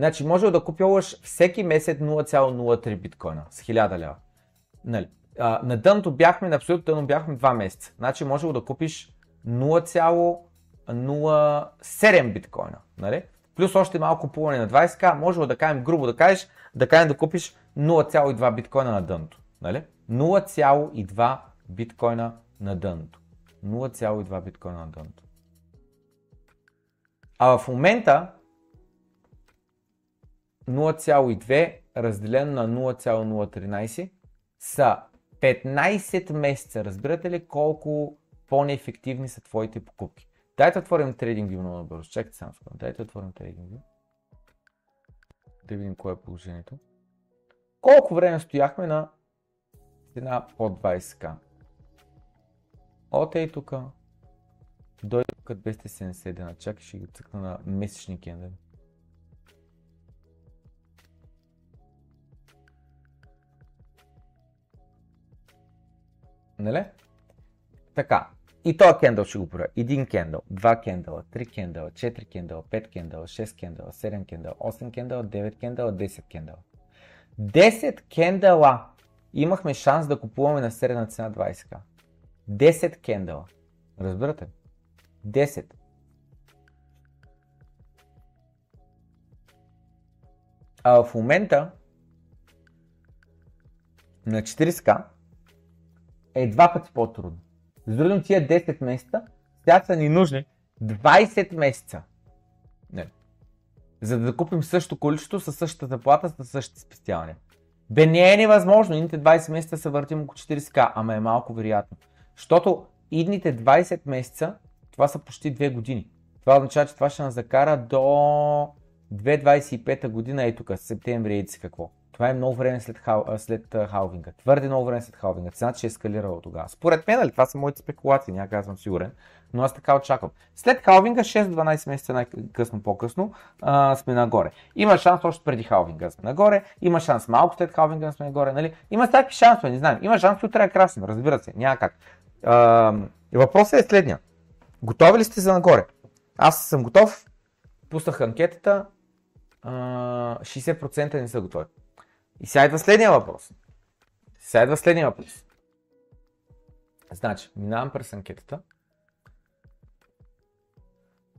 Значи може да купуваш всеки месец 0,03 биткоина с 1000 лева. Нали? А, на дъното бяхме, на абсолютно дъно бяхме 2 месеца. Значи може да купиш 0,07 биткоина. Нали? Плюс още малко купуване на 20к, може да кажем грубо да кажеш, да кажем да купиш 0,2 биткоина на дъното. Нали? 0,2 биткоина на дъното. 0,2 биткоина на дъното. А в момента 0,2 разделено на 0,013 са 15 месеца. Разбирате ли колко по-неефективни са твоите покупки? Дайте отворим TradingView много набързо. Чакайте само секунда. Дайте отворим TradingView. Да видим кое е положението. Колко време стояхме на цена под 20к? От ей тук. Тук 270 дена. Чакай ще ги цъкна на месечни кендали. Нали? Така. И този кендъл ще го правя. Един кендъл, два кендъла, три кендъла, четири кендъла, пет кендъла, 6 кендъла, 7 кендъла, 8 кендъла, 9 кендъла, 10 кендъла. 10 кендъла имахме шанс да купуваме на средна цена 20к. 10 кендъла. Разбирате? 10. А в момента на 40к е два пъти по-трудно. С други тия 10 месеца, сега са ни нужни 20 месеца. Не. За да купим същото количество със същата заплата, с същите спестявания. Бе не е невъзможно, идните 20 месеца се въртим около 40к, ама е малко вероятно. Защото идните 20 месеца, това са почти 2 години. Това означава, че това ще нас закара до 2025 година, и тук, септември, и какво. Това е много време след, хал, след халвинга. Твърде много време след халвинга. Цената ще е ескалирала тогава. Според мен, нали, това са моите спекулации, няма казвам сигурен, но аз така очаквам. След халвинга, 6-12 месеца най-късно по-късно, а, сме нагоре. Има шанс още преди халвинга сме нагоре, има шанс малко след халвинга сме нагоре, нали? Има всякакви шансове, не знаем. Има шанс утре е красно, разбира се, няма въпросът е следния. Готови ли сте за нагоре? Аз съм готов. Пуснах анкетата. А, 60% не са готови. И сега идва следния въпрос. Сега идва следния въпрос. Значи, минавам през анкетата.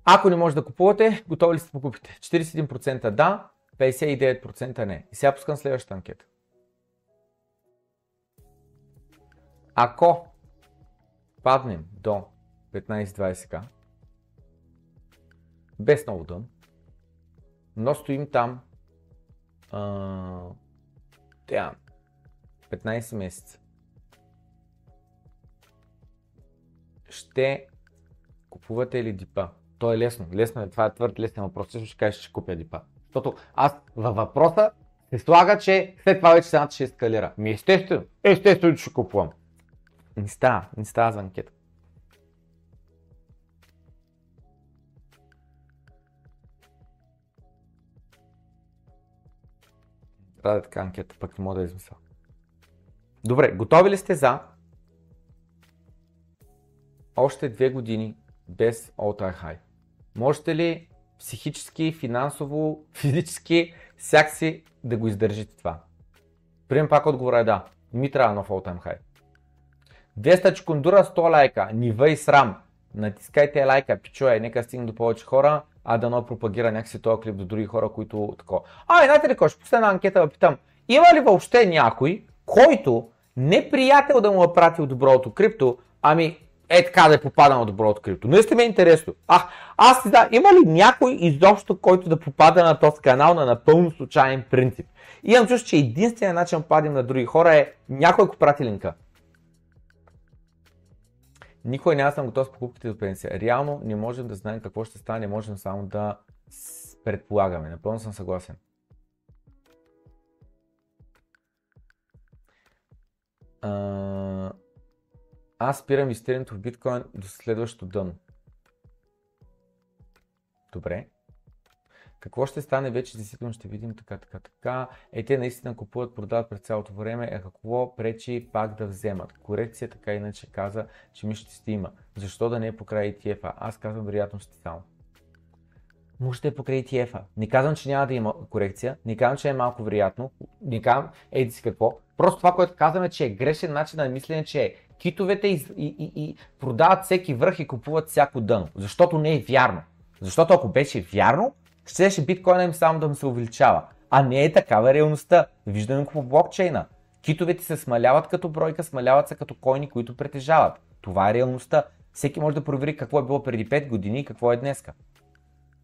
Ако не може да купувате, готови ли сте да покупите? 41% да, 59% не. И сега пускам следващата анкета. Ако паднем до 15-20к, без много дън, но стоим там а, тя, 15 месеца. Ще купувате ли дипа? То е лесно. Лесно е. Това е твърд лесен въпрос. Също ще кажеш, че купя дипа. Защото аз във въпроса се слага, че след това вече цената ще ескалира. Ми естествено. Естествено, че ще купувам. Не става. Не става за анкета. Трябва да е така анкета, пък не мога да измисля. Добре, готови ли сте за още две години без all-time high? Можете ли психически, финансово, физически, всякакси да го издържите това? Прием пак отговора е да. Ми трябва нов all-time high. 200 чекундура, 100 лайка, нива и срам. Натискайте лайка, пичуе, нека стигне до повече хора, а да но пропагира някакси този клип до други хора, които такова. А, знаете ли, ще пусна една анкета да питам, има ли въобще някой, който не приятел да му е пратил доброто крипто, ами е така да е попаднал доброто крипто. Наистина ми е интересно. А, аз не знам, има ли някой изобщо, който да попада на този канал на напълно случайен принцип? И имам чувство, че единственият начин да попадим на други хора е някой, ако прати линка. Никой няма съм готов с покупките до пенсия. Реално не можем да знаем какво ще стане, можем само да предполагаме. Напълно съм съгласен. Аз спирам изтирането в биткоин до следващото дъно. Добре. Какво ще стане вече, действително ще видим така, така, така. Е, те наистина купуват, продават през цялото време. Е, какво пречи пак да вземат? Корекция така иначе каза, че ми ще има. Защо да не е покрай ETF-а? Аз казвам вероятности само. Може да е покрай ETF-а. Не казвам, че няма да има корекция, не казвам, че е малко вероятно, не казвам, еди си какво. Просто това, което казваме, че е грешен начин на мислене, че е китовете и, и, и, и продават всеки връх и купуват всяко дъно. Защото не е вярно. Защото ако беше вярно, щеше биткоина им само да му се увеличава. А не е такава реалността. Виждаме го по блокчейна. Китовете се смаляват като бройка, смаляват се като койни, които притежават. Това е реалността. Всеки може да провери какво е било преди 5 години и какво е днеска.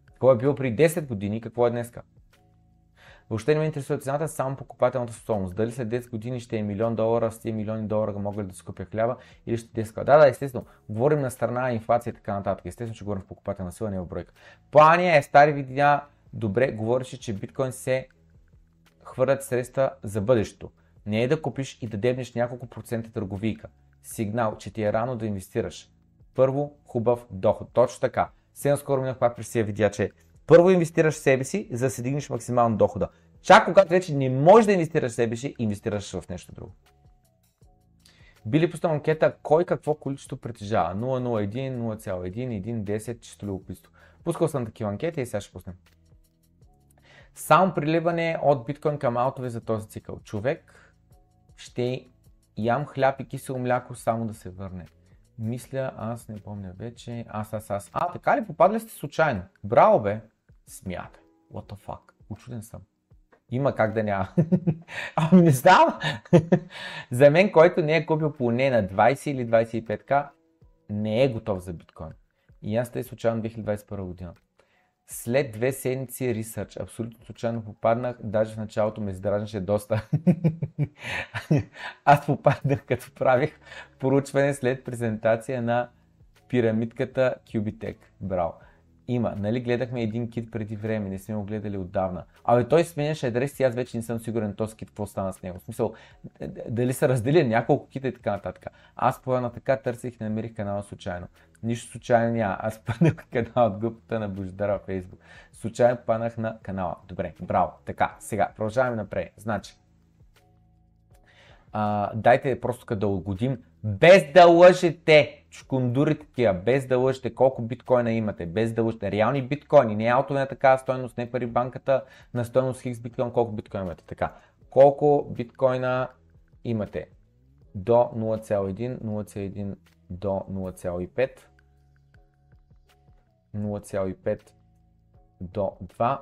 Какво е било преди 10 години и какво е днеска. Въобще не ме интересува цената, само покупателната способност. Дали след 10 години ще е милион долара, с тези милиони долара мога ли да си купя хляба или ще 10 Да, да, естествено. Говорим на страна инфлация и така нататък. Естествено, че говорим в покупателна сила, не в бройка. Плания е стари видеа, добре, говореше, че биткоин се хвърлят средства за бъдещето. Не е да купиш и да дебнеш няколко процента търговийка. Сигнал, че ти е рано да инвестираш. Първо, хубав доход. Точно така. Сега скоро минах пак през видя, че първо инвестираш в себе си, за да си дигнеш максимално дохода. Чак когато вече не можеш да инвестираш в себе си, инвестираш в нещо друго. Били пуснал анкета кой какво количество притежава. 0,01, 0,1, 1, 10, чисто любопитство. Пускал съм такива анкети и сега ще пуснем. Само приливане от биткоин към аутове за този цикъл. Човек ще ям хляб и кисело мляко само да се върне. Мисля, аз не помня вече. Аз, аз, аз. А, така ли? Попадали сте случайно. Браво, бе! Смятай. What the fuck? Учуден съм. Има как да няма. ами не знам. за мен, който не е купил поне на 20 или 25к, не е готов за биткоин. И аз тъй случайно 2021 година. След две седмици ресърч, абсолютно случайно попаднах, даже в началото ме издражнаше доста. Аз попаднах като правих поручване след презентация на пирамидката Cubitech. Браво. Има. Нали гледахме един кит преди време, не сме го гледали отдавна. Абе той сменяше адрес и аз вече не съм сигурен този кит какво стана с него. В смисъл, дали са разделили няколко кита и така нататък. Аз поема така търсих и намерих канала случайно. Нищо случайно няма. Аз паднах канал от групата на Бождара в Facebook. Случайно паднах на канала. Добре, браво. Така, сега, продължаваме напред. Значи, а, дайте просто като да угодим, без да лъжете, чкундурите такива, без да лъжете колко биткоина имате, без да лъжете реални биткоини, не аутове на такава стойност, не пари банката на стойност хикс биткоин, колко биткоина имате. Така, колко биткоина имате? До 0,1, 0,1 до 0,5, 0,5 до 2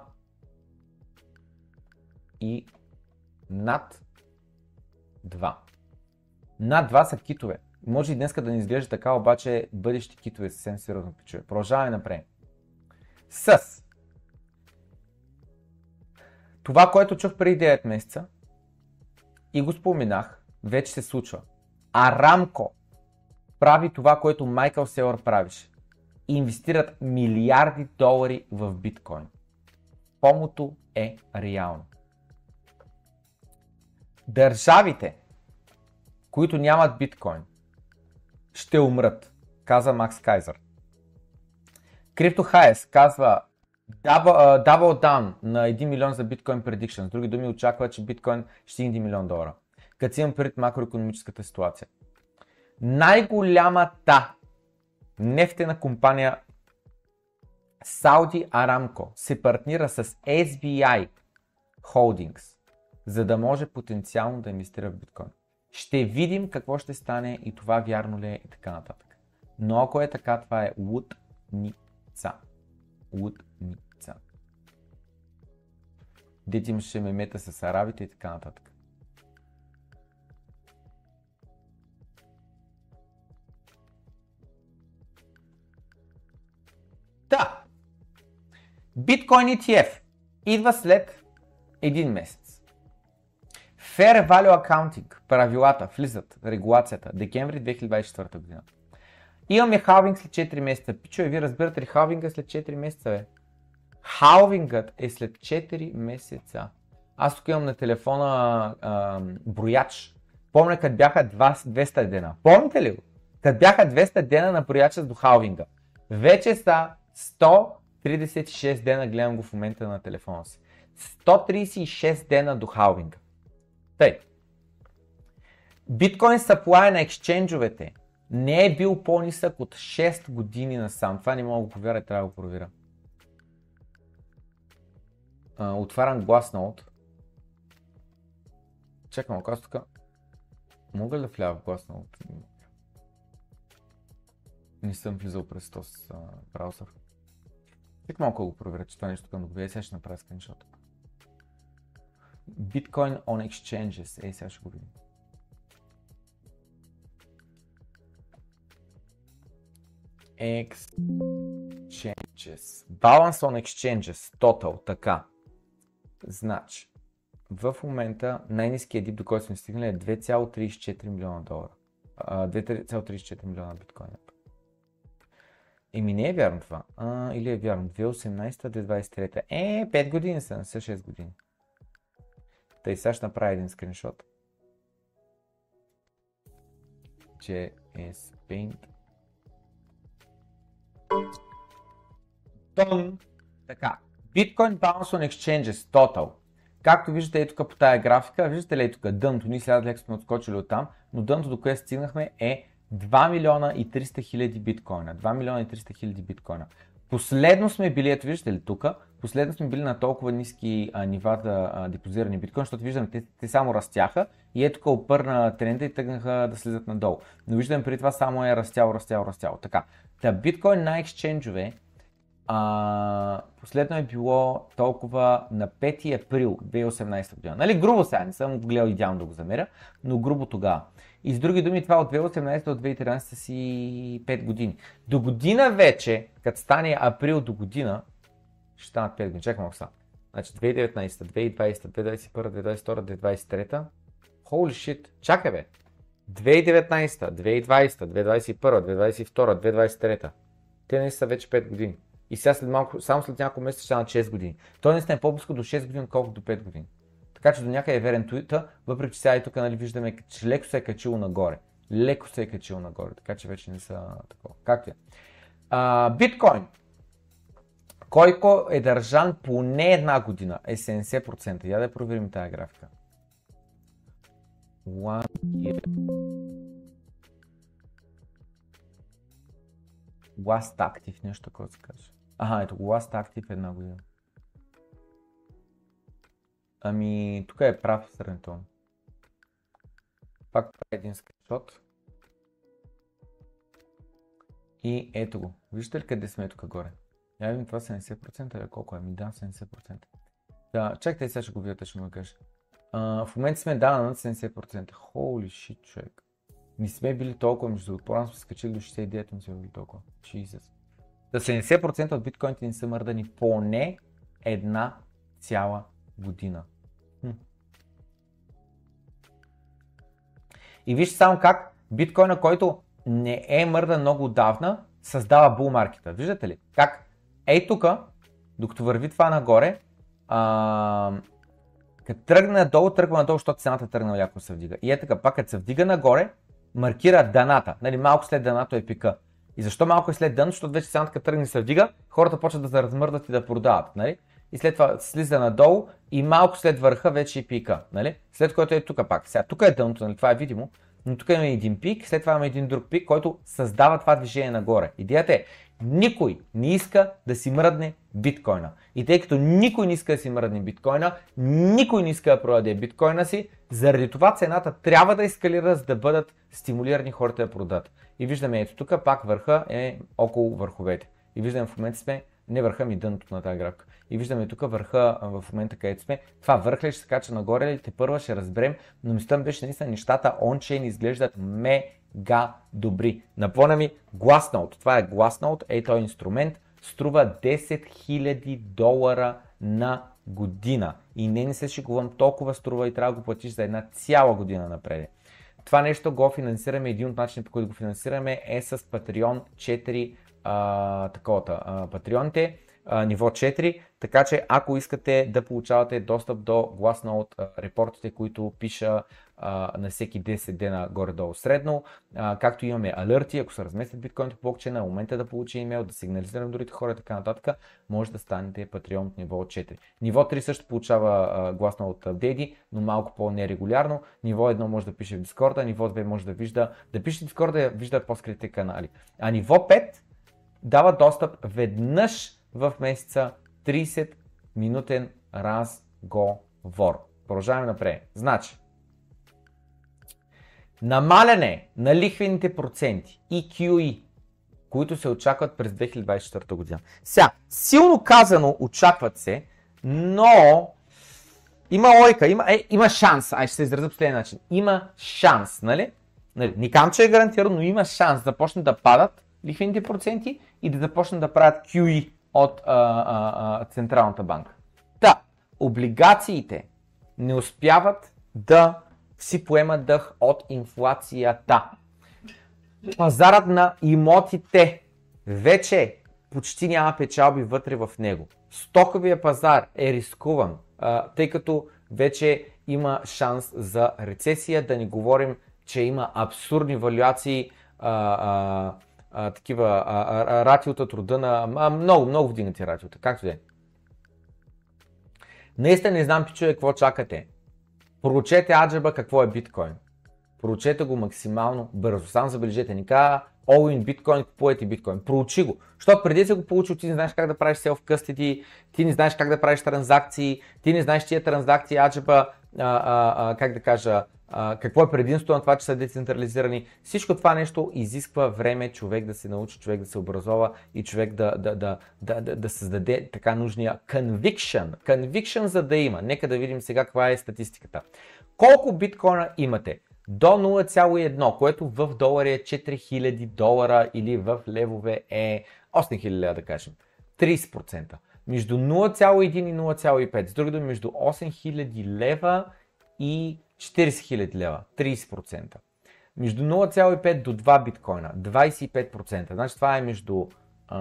и над 2. Над 2 са китове. Може и днес да ни изглежда така, обаче бъдещи китове съвсем сериозно пичове. Продължаваме напред. С това, което чух преди 9 месеца и го споменах, вече се случва. Арамко прави това, което Майкъл Селър правише. Инвестират милиарди долари в биткоин. Помото е реално. Държавите, които нямат биткоин, ще умрат, каза Макс Кайзер. Хайес казва double, uh, down на 1 милион за биткоин prediction. С други думи очаква, че биткоин ще стигне 1 милион долара. Като имам пред макроекономическата ситуация. Най-голямата нефтена компания Saudi Aramco се партнира с SBI Holdings, за да може потенциално да инвестира в биткоин. Ще видим какво ще стане и това вярно ли е и така нататък. Но ако е така, това е лудница. Лудница. Дети имаше мемета с арабите и така нататък. Да. Bitcoin ETF идва след един месец. Fair Value Accounting, правилата влизат, регулацията, декември 2024 година. Имаме халвинг след 4 месеца. Пичове, вие разбирате ли халвинга след 4 месеца, бе? Халвингът е след 4 месеца. Аз тук имам на телефона а, брояч. Помня, като бяха 200 дена. Помните ли го? Като бяха 200 дена на брояча до халвинга. Вече са 136 дена, гледам го в момента на телефона си. 136 дена до халвинга. Тъй. Биткоин supply на ексченджовете не е бил по-нисък от 6 години насам. Това не мога да го повярвам, трябва да го проверя. Uh, отварям от. Чакам, ако аз тук мога ли да влява в от? Не съм влизал през този браузър. Чак малко го проверя, че това нещо към да го. Сега ще направя скриншот. Bitcoin on exchanges. Ей, сега ще го видим. Exchanges. Balance on exchanges. Total. Така. Значи, в момента най-низкият дип, до който сме стигнали е 2,34 милиона долара. 2,34 милиона биткоина. Еми не е вярно това. А, или е вярно. 2018-2023. Е, 5 години са, не са 6 години. Тъй сега ще направя един скриншот. JS Paint. Тон. Така. Bitcoin Bounce on Exchanges Total. Както виждате ето тук по тая графика, виждате ли ето тук дънто, ние сега леко сме отскочили от там, но дънто до което стигнахме е 2 милиона и 300 хиляди биткоина. 2 милиона и 300 хиляди биткоина. Последно сме били, ето виждате ли тук, последно сме били на толкова ниски а, нива за а, депозирани биткоин, защото виждаме, те, те само растяха и ето тук опърна тренда и тръгнаха да слизат надолу. Но виждаме преди това само е растял, растял, растял. Така, та биткоин на ексченджове а, последно е било толкова на 5 април 2018 година. Нали, грубо сега, не съм гледал идеално да го замеря, но грубо тогава. И с други думи, това от 2018 до 2013 си 5 години. До година вече, като стане април до година, ще станат 5 години. Чакай малко сега. Значи 2019, 2020, 2021, 2022, 2023. Holy shit. Чакай бе. 2019, 2020, 2021, 2022, 2023. Те не са вече 5 години. И сега след малко, само след няколко месеца ще станат 6 години. Той не е по-близко до 6 години, отколкото до 5 години. Така че до някъде е верен туита, въпреки че сега и тук нали, виждаме, че леко се е качило нагоре. Леко се е качило нагоре, така че вече не са такова. Както е. биткоин. Който е държан поне една година е 70%. Я да проверим тази графика. One year. Last active, нещо такова се каже. Ага, ето Last active една година. Ами, тук е прав сравнително. Пак правя един скриншот. И ето го. Виждате ли къде сме тук горе? Я видим това 70% или колко е? Ми да, 70%. Да, чакайте сега ще го видите, ще му кажа. в момента сме да над 70%. Holy shit, човек. Не сме били толкова, между другото. По-рано сме скачили до 69, но сме били толкова. Jesus. За 70% от биткоините ни са мърдани поне една цяла година. И вижте само как биткоина, който не е мърдан много отдавна, създава бул маркета. Виждате ли? Как? Ей тук, докато върви това нагоре, а, като тръгне надолу, тръгва надолу, защото цената тръгна яко се вдига. И е така, пак като се вдига нагоре, маркира даната. Нали, малко след данато е пика. И защо малко е след дън? Защото вече цената като тръгне се вдига, хората почват да се размърдат и да продават. Нали? И след това слиза надолу и малко след върха вече е пика. Нали? След което е тук пак. Сега тук е дъното, нали? това е видимо. Но тук имаме един пик, след това имаме един друг пик, който създава това движение нагоре. Идеята е, никой не иска да си мръдне биткоина. И тъй като никой не иска да си мръдне биткоина, никой не иска да продаде биткоина си, заради това цената трябва да ескалира, за да бъдат стимулирани хората да продадат. И виждаме ето тук, пак върха е около върховете. И виждаме в момента сме не върха ми дъното на тази графика. И виждаме тук върха в момента където сме. Това върх ли ще се кача нагоре ли, те първа ще разберем, но мисля беше наистина нещата ончейн изглеждат мега добри. Напомня ми Glassnode. Това е Glassnode, е този инструмент. Струва 10 000 долара на година. И не не се шикувам, толкова струва и трябва да го платиш за една цяла година напред. Това нещо го финансираме, един от начините по които го финансираме е с Patreon 4 а, таковата, а, патреоните, ниво 4, така че ако искате да получавате достъп до гласно от репортите, които пиша на всеки 10 дена горе-долу средно, както имаме алерти, ако се разместят биткоините по блокчейна, на момента да получи имейл, да сигнализирам другите хора и така нататък, може да станете патреон от ниво 4. Ниво 3 също получава гласно от апдейти, но малко по-нерегулярно. Ниво 1 може да пише в Дискорда, ниво 2 може да вижда, да пише в Дискорда вижда по-скритите канали. А ниво 5 дава достъп веднъж в месеца 30 минутен разговор. Продължаваме напред. Значи, намаляне на лихвените проценти и QE, които се очакват през 2024 година. Сега, силно казано очакват се, но има лойка, има, е, има шанс. Ай, ще се изразя последния начин. Има шанс, нали? нали? Не кам, че е гарантирано, но има шанс да почнат да падат лихвените проценти и да започнат да правят QE от а, а, а, Централната банка. Та, облигациите не успяват да си поемат дъх от инфлацията. Пазарът на имотите вече почти няма печалби вътре в него. Стоковия пазар е рискуван, а, тъй като вече има шанс за рецесия, да не говорим, че има абсурдни валюации, а, а, а, такива а, а, ратиота, труда на а, много, много вдигнати ратиота, както е. Наистина не знам, пичове, какво чакате. Проучете аджаба какво е биткоин. Проучете го максимално бързо. Само забележете, ни каза all in биткоин, купувайте биткоин. Проучи го. Защото преди да го получил, ти не знаеш как да правиш self custody, ти не знаеш как да правиш транзакции, ти не знаеш тия транзакции аджаба, а, а, а, как да кажа, какво е предимството на това, че са децентрализирани. Всичко това нещо изисква време човек да се научи, човек да се образова и човек да, да, да, да, да, да създаде така нужния conviction. Conviction за да има. Нека да видим сега каква е статистиката. Колко биткоина имате? До 0,1, което в долари е 4000 долара или в левове е 8000 лева да кажем. 30%. Между 0,1 и 0,5. С други думи, между 8000 лева и 40 000 лева, 30%. Между 0,5 до 2 биткоина, 25%. Значи това е между а,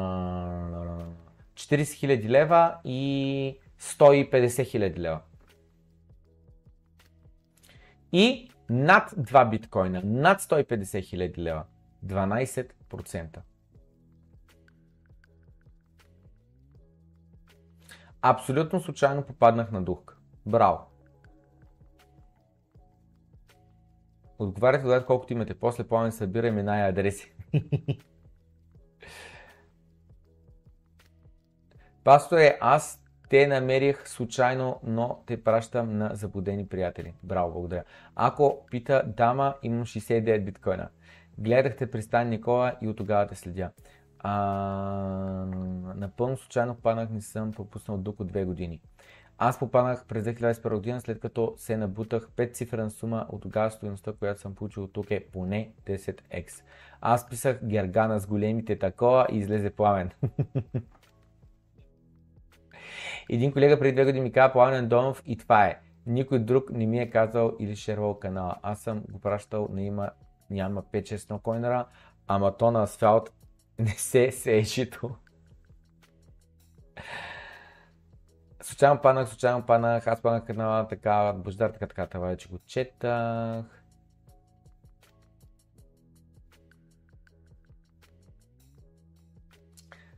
40 000 лева и 150 000 лева. И над 2 биткоина, над 150 000 лева, 12%. Абсолютно случайно попаднах на духка. Браво! Отговаряте тогава колкото имате. После плавно събира имена и адреси. Пасторе, аз те намерих случайно, но те пращам на заблудени приятели. Браво, благодаря. Ако пита дама, имам 69 биткоина. Гледахте Пристан Никола и от тогава те следя. А, напълно случайно паднах, не съм пропуснал дух от две години. Аз попаднах през 2021 година, след като се набутах 5 цифрена сума от тогава стоеността, която съм получил тук е поне 10x. Аз писах Гергана с големите такова и излезе пламен. Един колега преди две години ми каза Пламен Донов и това е. Никой друг не ми е казал или шервал канала. Аз съм го пращал на има, няма 5-6 койнера, ама то на асфалт не се сеешито. Случайно паднах, случайно паднах, аз паднах една така, бождар, така, така, това вече го четах.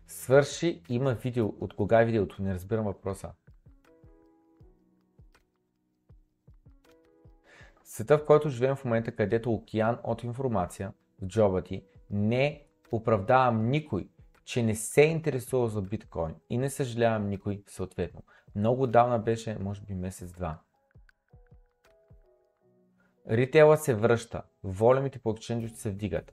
Свърши, има видео. От кога е видеото? Не разбирам въпроса. света, в който живеем в момента, където океан от информация в джоба ти, не оправдавам никой, че не се интересува за биткоин и не съжалявам никой съответно. Много давна беше, може би месец-два. Ритейла се връща, волюмите по екшенджите се вдигат.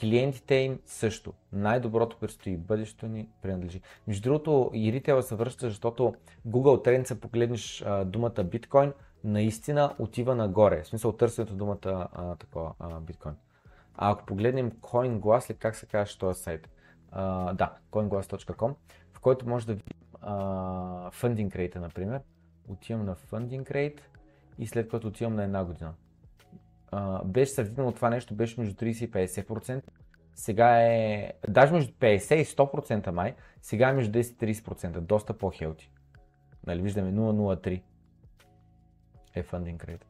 Клиентите им също. Най-доброто предстои. Бъдещето ни принадлежи. Между другото, и ритейла се връща, защото Google Trends, погледнеш а, думата биткоин, наистина отива нагоре. В смисъл търсенето думата а, такова а, биткоин. А ако погледнем CoinGlass, ли как се казва този сайт? А, да, coinglass.com, в който може да видим funding rate, например. Отивам на funding rate и след което отивам на една година а, беше сравнително това нещо, беше между 30 и 50%. Сега е, даже между 50 и 100% май, сега е между 10 и 30%, доста по-хелти. Нали, виждаме 0,03 е funding rate.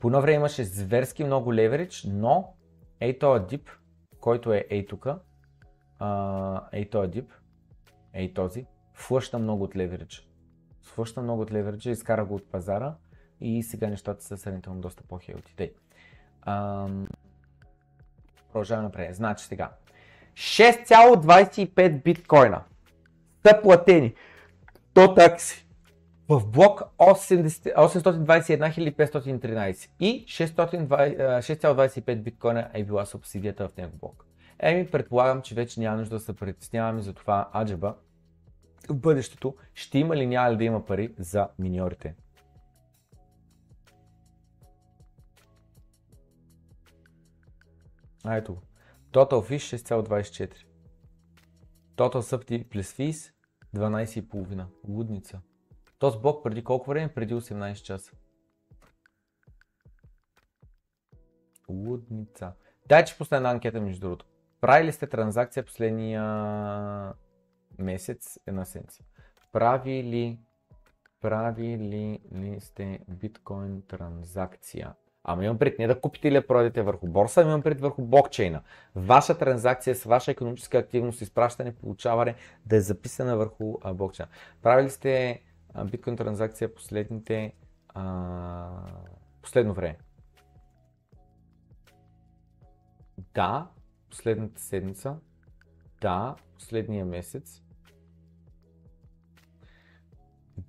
По едно време имаше зверски много леверидж, но ей този дип, който е ей тука, ей този дип, ей този, флъща много от леверидж. Флъща много от левериджа, изкара го от пазара и сега нещата са сравнително доста по-хелти. Продължаваме напред. Значи сега. 6,25 биткоина са платени до такси в блок 821 513 и 6,25 биткоина е била субсидията в него блок. Еми, предполагам, че вече няма нужда да се притесняваме за това аджаба в бъдещето ще има ли няма ли да има пари за миньорите. А ето Total Fish 6,24. Total Sub plus Fees 12,5. Лудница. Този блок преди колко време? Преди 18 часа. Лудница. Дай, че пусна една анкета между другото. Правили сте транзакция последния месец, една седмица. Правили, правили ли сте биткоин транзакция? Ама имам пред не да купите или да продадете върху борса, имам пред върху блокчейна. Ваша транзакция с ваша економическа активност, изпращане, получаване да е записана върху а, блокчейна. Правили сте а, биткоин транзакция последните а, последно време? Да, последната седмица. Да, последния месец.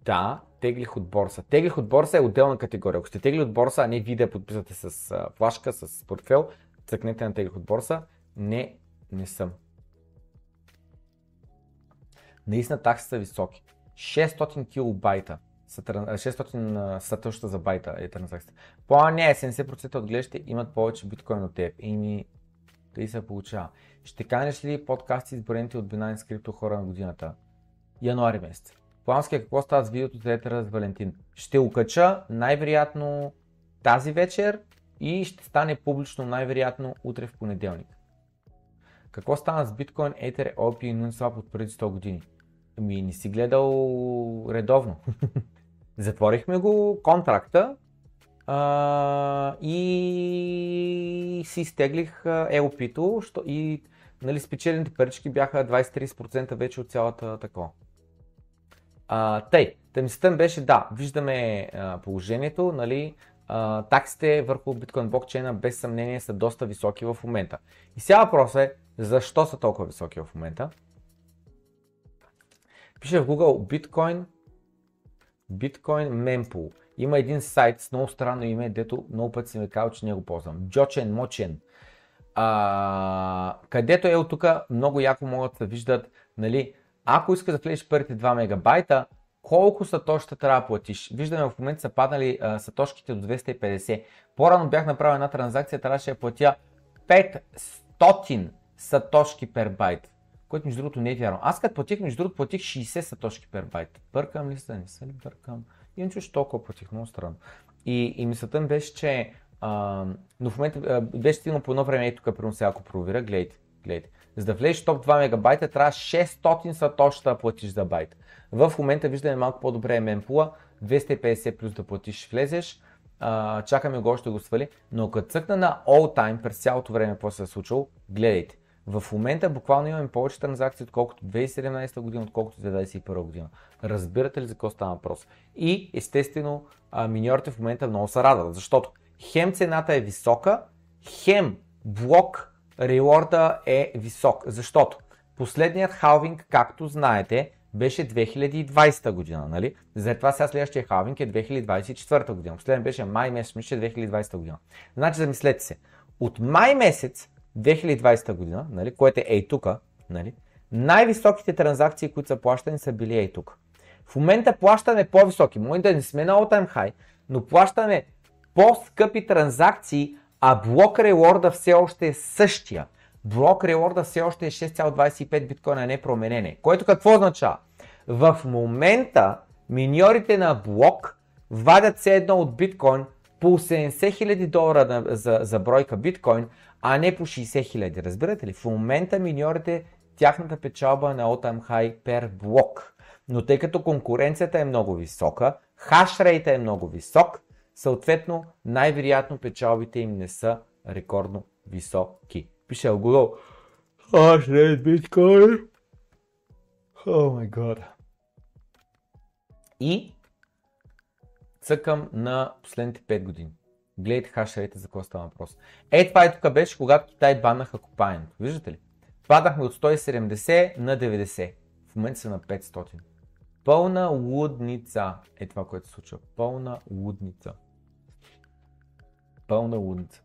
Да, теглих от борса. Теглих от борса е отделна категория. Ако сте тегли от борса, а не ви да подписвате с а, флашка, с портфел, цъкнете на теглих от борса. Не, не съм. Наистина такси са високи. 600 килобайта. 600 сатъща за байта е транзакцията. По не, 70% от гледащите имат повече биткоин от теб. И ми, тъй се получава. Ще канеш ли подкасти изборените от Binance Crypto хора на годината? Януари месец. Плански е какво става с видеото за етера с Валентин. Ще окача най-вероятно тази вечер и ще стане публично най-вероятно утре в понеделник. Какво стана с биткоин, етер, OP и Uniswap от преди 100 години? Ами не си гледал редовно. Затворихме го контракта а, и си изтеглих LP-то и нали, спечелените парички бяха 20-30% вече от цялата такова. А, тъй, тъмистта беше да, виждаме а, положението, нали, а, таксите върху биткоин блокчейна без съмнение са доста високи в момента. И сега въпросът е, защо са толкова високи в момента? Пише в Google биткоин, биткоин mempool. Има един сайт с много странно име, дето много пъти си ме казал, че не го ползвам. Джочен Мочен. А, където е от тук много яко могат да виждат нали, ако искаш да влезеш първите 2 мегабайта, колко сатошта трябва да платиш? Виждаме в момента са паднали а, сатошките до 250. По-рано бях направил една транзакция, трябваше да платя 500 сатошки пер байт. Което между другото не е вярно. Аз като платих, между другото платих 60 сатошки пер байт. Бъркам ли се? Не се ли бъркам? И че толкова платих, много странно. И, и мисълта ми беше, че а, но в момента а, беше стигнал по едно време, ето тук, сега ако проверя, гледайте, гледайте. За да влезеш топ 2 мегабайта, трябва 600 сатошта да платиш за байт. В момента виждаме малко по-добре мемпула, 250 плюс да платиш, влезеш, а, чакаме го още го свали, но като цъкна на all time през цялото време какво се е случило, гледайте. В момента буквално имаме повече транзакции, отколкото 2017 година, отколкото 2021 година. Разбирате ли за какво става въпрос? И естествено, миньорите в момента много се радват, защото хем цената е висока, хем блок реорда е висок. Защото последният халвинг, както знаете, беше 2020 година, нали? След това сега следващия халвинг е 2024 година. Последният беше май месец, мисля, 2020 година. Значи, замислете се, от май месец 2020 година, нали, което е ей тука, нали, най-високите транзакции, които са плащани, са били ей тук. В момента плащаме по-високи. Може да не сме на all-time high, но плащаме по-скъпи транзакции, а блок реорда все още е същия. Блок реорда все още е 6,25 биткоина, не променене. Което какво означава? В момента миньорите на блок вадят се едно от биткоин по 70 000 долара за, за бройка биткоин, а не по 60 000. Разбирате ли? В момента миньорите тяхната печалба е на all-time high per блок. Но тъй като конкуренцията е много висока, хашрейта е много висок, съответно най-вероятно печалбите им не са рекордно високи. Пише Google. Hashrate биткоин. О май гад. И цъкам на последните 5 години. Гледайте хашрейта за какво става въпрос. Е, това е тук беше, когато Китай баннаха копаенето. Виждате ли? Падахме от 170 на 90. В момента са на 500. Пълна лудница е това, което се случва. Пълна лудница. Пълна лудница.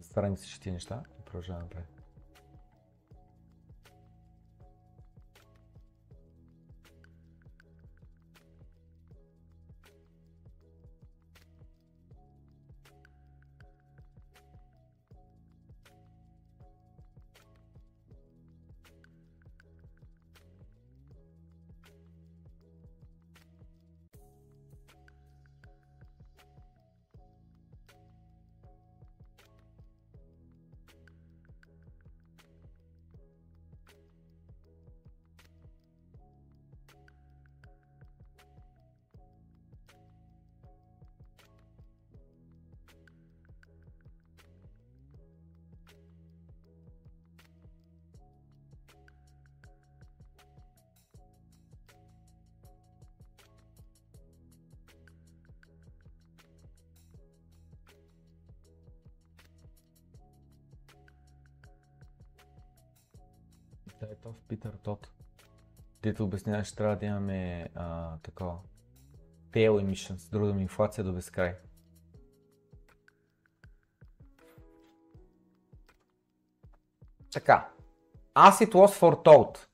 Страници ще ти неща и продължаваме напред. Да, е Питър Тот. Дето обяснява, че трябва да имаме а, такова tail emissions, друга ми инфлация до безкрай. Така. As it was foretold.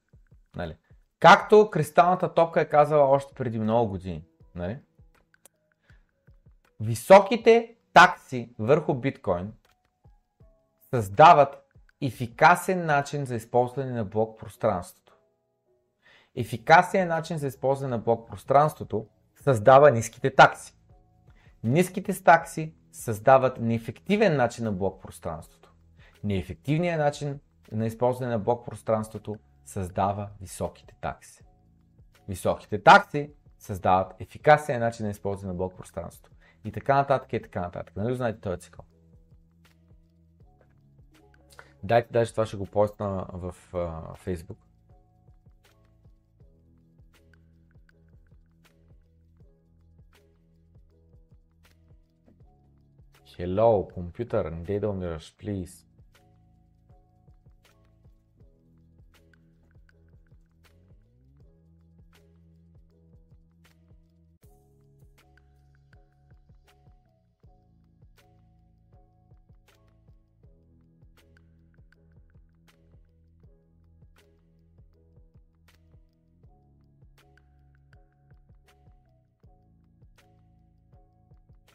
Нали? Както кристалната топка е казала още преди много години. Нали? Високите такси върху биткоин създават ефикасен начин за използване на блок пространството. Ефикасен начин за използване на блок пространството създава ниските такси. Ниските такси създават неефективен начин на блок пространството. Неефективният начин на използване на блок пространството създава високите такси. Високите такси създават ефикасен начин на използване на блок пространството. И така нататък и така нататък. Нали знаете този цикъл? Дайте даже това ще го постна в uh, Facebook. Hello, компютър, не дай да умираш, please.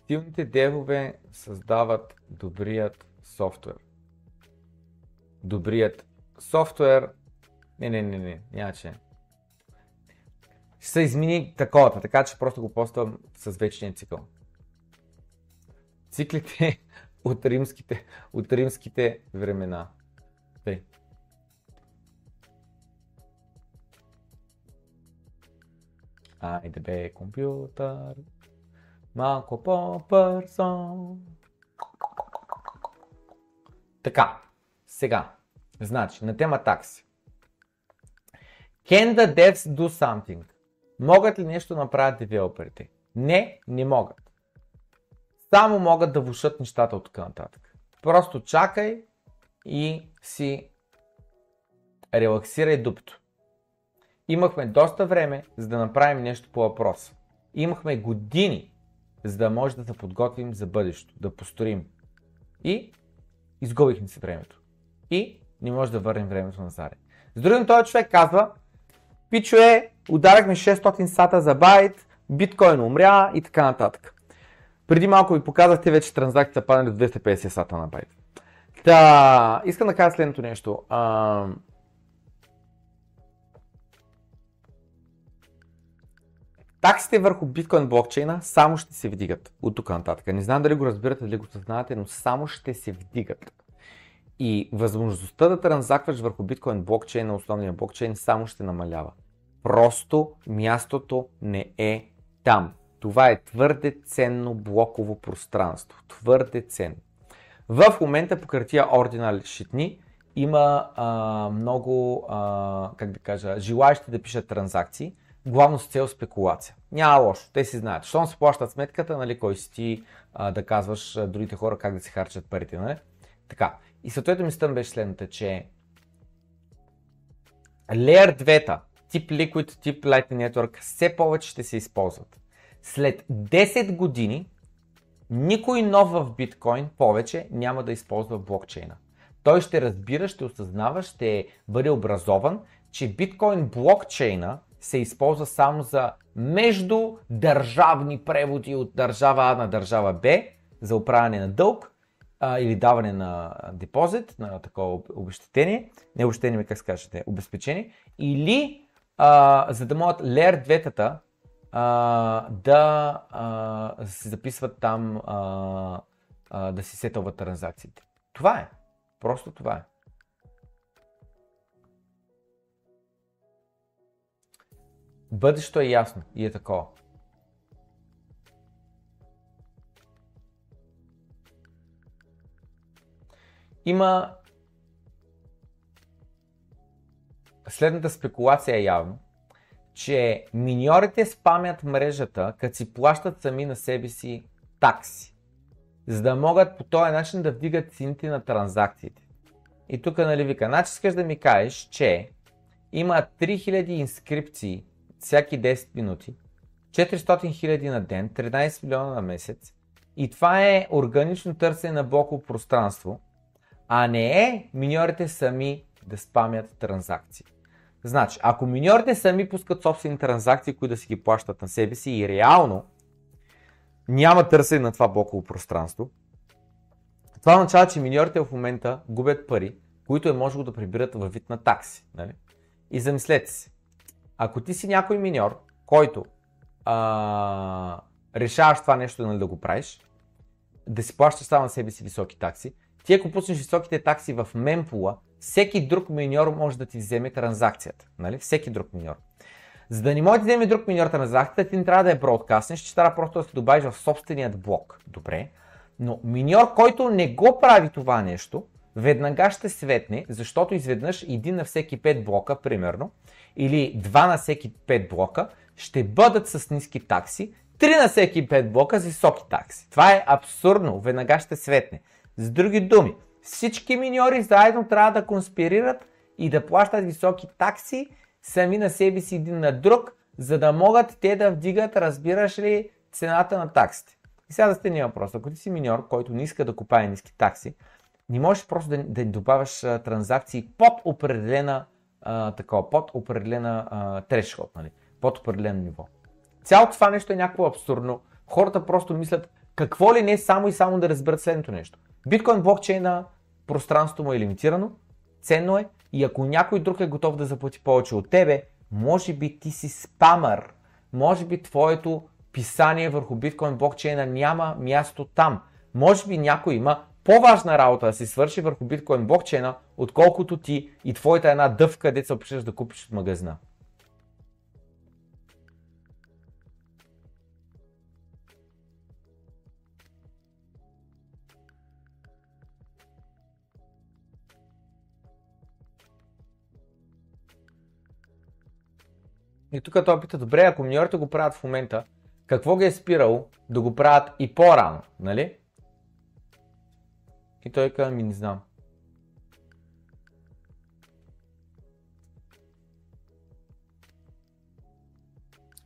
Силните девове създават добрият софтуер. Добрият софтуер. Не, не, не, не, няма. Ще се измени таковата, така че просто го поствам с вечния цикъл. Циклите от римските, от римските времена. Тъй. Айде бе, компютър. Малко по-бързо. Така, сега. Значи, на тема такси. Can the devs do something? Могат ли нещо да направят девелоперите? Не, не могат. Само могат да влушат нещата от тук нататък. Просто чакай и си релаксирай дупто. Имахме доста време, за да направим нещо по въпроса. Имахме години, за да може да се подготвим за бъдещето, да построим. И изгубихме се времето. И не може да върнем времето на Заре. С другим този човек казва, пичове, ударахме 600 сата за байт, биткоин умря и така нататък. Преди малко ви показахте вече транзакцията паднали до 250 сата на байт. Та, искам да кажа следното нещо. А, Таксите върху биткоин блокчейна само ще се вдигат от тук нататък. Не знам дали го разбирате, дали го съзнавате, но само ще се вдигат. И възможността да транзакваш върху биткоин блокчейна, основния блокчейн, само ще намалява. Просто мястото не е там. Това е твърде ценно блоково пространство. Твърде ценно. В момента по тия ординал шитни има а, много, а, как да кажа, желаящи да пишат транзакции, главно с цел спекулация. Няма лошо, те си знаят. Щом се плащат сметката, нали, кой си ти а, да казваш а, другите хора как да си харчат парите, нали? Така. И съответно ми стън беше следната, че Layer 2, тип Liquid, тип Lightning Network, все повече ще се използват. След 10 години никой нов в биткоин повече няма да използва блокчейна. Той ще разбира, ще осъзнава, ще бъде образован, че биткоин блокчейна се използва само за междудържавни преводи от държава А на държава Б за управяне на дълг а, или даване на депозит, на такова обещетение, не обещетение, как се обезпечение, или а, за да могат 2 а, да а, се записват там, а, а, да си сетълват транзакциите. Това е. Просто това е. Бъдещето е ясно и е такова. Има следната спекулация явно, че миньорите спамят мрежата, като си плащат сами на себе си такси, за да могат по този начин да вдигат цените на транзакциите. И тук нали вика, значи искаш да ми кажеш, че има 3000 инскрипции всяки 10 минути, 400 000 на ден, 13 милиона на месец и това е органично търсене на блоково пространство, а не е миньорите сами да спамят транзакции. Значи, ако миньорите сами пускат собствени транзакции, които да си ги плащат на себе си и реално няма търсене на това блоково пространство, това означава, че миньорите в момента губят пари, които е можело да прибират във вид на такси. Нали? И замислете се, ако ти си някой миньор, който а, решаваш това нещо нали, да го правиш, да си плащаш само на себе си високи такси, ти ако пуснеш високите такси в мемпула, всеки друг миньор може да ти вземе транзакцията. Нали? Всеки друг миньор. За да не може да вземе друг миньор транзакцията, ти не трябва да я бродкастнеш, ще трябва просто да се добавиш в собственият блок. Добре. Но миньор, който не го прави това нещо, веднага ще светне, защото изведнъж един на всеки 5 блока, примерно, или 2 на всеки 5 блока, ще бъдат с ниски такси, 3 на всеки 5 блока с високи такси. Това е абсурдно, веднага ще светне. С други думи, всички миньори заедно трябва да конспирират и да плащат високи такси сами на себе си един на друг, за да могат те да вдигат, разбираш ли, цената на таксите. И сега да сте ни въпрос. Ако ти си миньор, който не иска да купае ниски такси, не можеш просто да, да добавяш транзакции под определена а, такова, под определена трешход, нали? под определено ниво. Цялото това нещо е някакво абсурдно. Хората просто мислят какво ли не само и само да разберат следното нещо. Биткоин блокчейна пространството му е лимитирано, ценно е и ако някой друг е готов да заплати повече от тебе, може би ти си спамър. Може би твоето писание върху биткоин блокчейна няма място там. Може би някой има по-важна работа да си свърши върху биткоин блокчейна, отколкото ти и твоята една дъвка, де се опишеш да купиш от магазина. И тук той пита, добре, ако миньорите го правят в момента, какво ги е спирало да го правят и по-рано, нали? И той казва, ми не знам.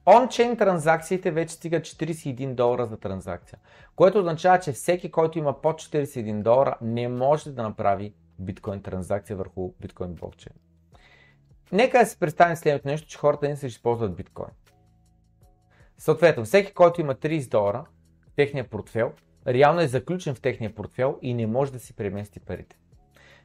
Он-чейн транзакциите вече стигат 41 долара за транзакция, което означава, че всеки, който има под 41 долара, не може да направи биткоин транзакция върху биткоин блокчейн. Нека да си представим следното нещо, че хората не се използват биткоин. Съответно, всеки, който има 30 долара техния портфел, реално е заключен в техния портфел и не може да си премести парите.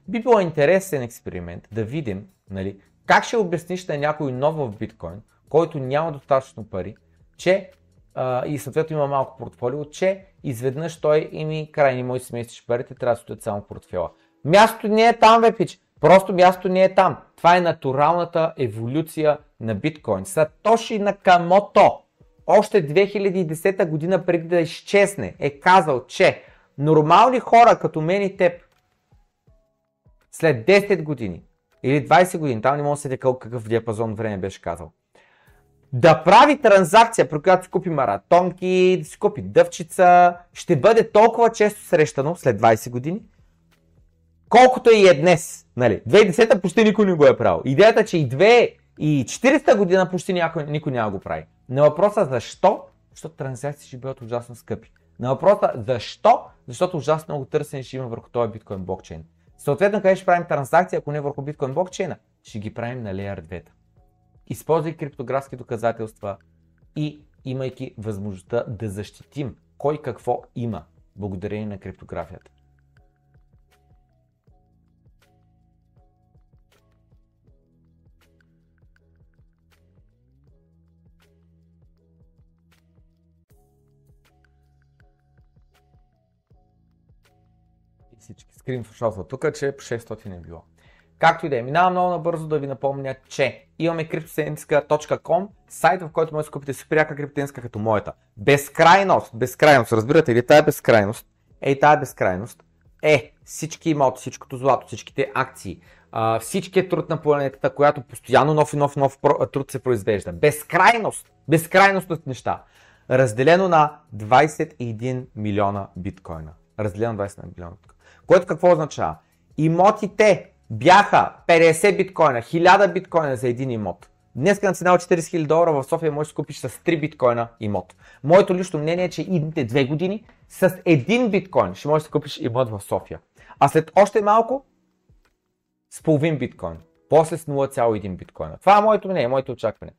Би било интересен експеримент да видим нали, как ще обясниш на някой нов в биткоин, който няма достатъчно пари, че а, и съответно има малко портфолио, че изведнъж той и ми край не може да си местиш парите, трябва да стоят само портфела. Мястото не е там, бе, пич. Просто мястото не е там. Това е натуралната еволюция на биткоин. Сатоши Накамото още 2010 година преди да изчезне е казал, че нормални хора като мен и теб след 10 години или 20 години, там не мога да се какъв диапазон време беше казал, да прави транзакция, при която си купи маратонки, да си купи дъвчица, ще бъде толкова често срещано след 20 години, колкото и е днес. Нали? 2010 почти никой не го е правил. Идеята, че и 2 и 40 година почти някой, никой няма го прави. На въпроса защо? Защото транзакции ще бъдат ужасно скъпи. На въпроса защо? Защото ужасно много търсене ще има върху този биткоин блокчейн. Съответно, къде ще правим транзакции, ако не върху биткоин блокчейна? Ще ги правим на Layer 2 използвай криптографски доказателства и имайки възможността да защитим кой какво има благодарение на криптографията. Всички скриншотва тук, че 600 е било. Както и да е, минавам много набързо да ви напомня, че имаме cryptosentinska.com, сайт, в който може да купите супер яка криптоsentinska като моята. Безкрайност, безкрайност, разбирате ли? Тая безкрайност, ей тая безкрайност е всички имоти, всичкото злато, всичките акции, всичкият труд на планетата, която постоянно нов и нов нов труд се произвежда. Безкрайност, безкрайност от неща. Разделено на 21 милиона биткоина. Разделено на 21 милиона биткоина. Което какво означава? Имотите, бяха 50 биткоина, 1000 биткоина за един имот. Днес на цена от 40 000 долара в София можеш да купиш с 3 биткоина имот. Моето лично мнение е, че идните две години с един биткоин ще можеш да купиш имот в София. А след още малко с половин биткоин. После с 0,1 биткоина. Това е моето мнение, моето очакване.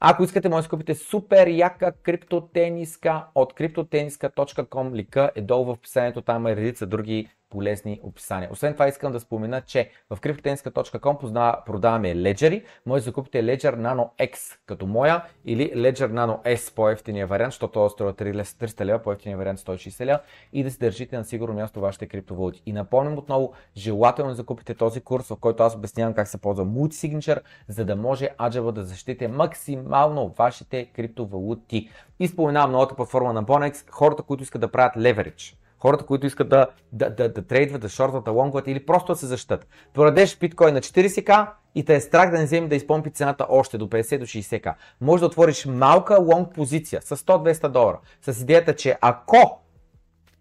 Ако искате, може да купите супер яка криптотениска от cryptoteniska.com. Лика е долу в описанието, там е редица други полезни описания. Освен това искам да спомена, че в cryptotenska.com продаваме леджери. Може да закупите Ledger Nano X като моя или Ledger Nano S по-ефтиния вариант, защото това струва 300 лева, по-ефтиния вариант 160 лева и да се държите на сигурно място вашите криптовалути. И напомням отново, желателно да закупите този курс, в който аз обяснявам как се ползва Multisignature, за да може Аджава да защитите максимално вашите криптовалути. И споменавам новата платформа на Bonex, хората, които искат да правят leverage хората, които искат да, да, да, да трейдват, да шортват, да лонгват или просто да се защитат. Продадеш биткоин на 40к и те е страх да не вземе да изпомпи цената още до 50 до 60к. Може да отвориш малка лонг позиция с 100-200 долара с идеята, че ако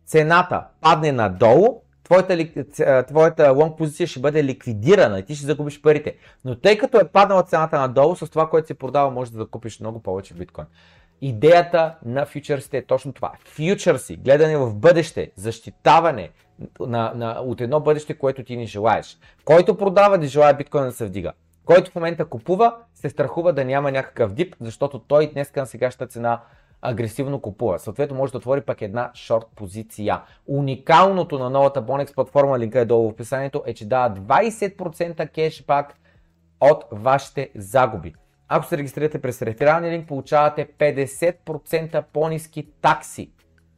цената падне надолу, твоята, твоята лонг позиция ще бъде ликвидирана и ти ще загубиш парите. Но тъй като е паднала цената надолу, с това, което се продава, може да закупиш много повече биткоин. Идеята на фьючерсите е точно това. Фьючерси, гледане в бъдеще, защитаване на, на, от едно бъдеще, което ти не желаеш. Който продава, не желая биткоин да се вдига. Който в момента купува, се страхува да няма някакъв дип, защото той днес на сегашната цена агресивно купува. Съответно може да отвори пак една шорт позиция. Уникалното на новата Bonex платформа, линка е долу в описанието, е, че дава 20% кешбак от вашите загуби. Ако се регистрирате през рефералния линк, получавате 50% по-низки такси.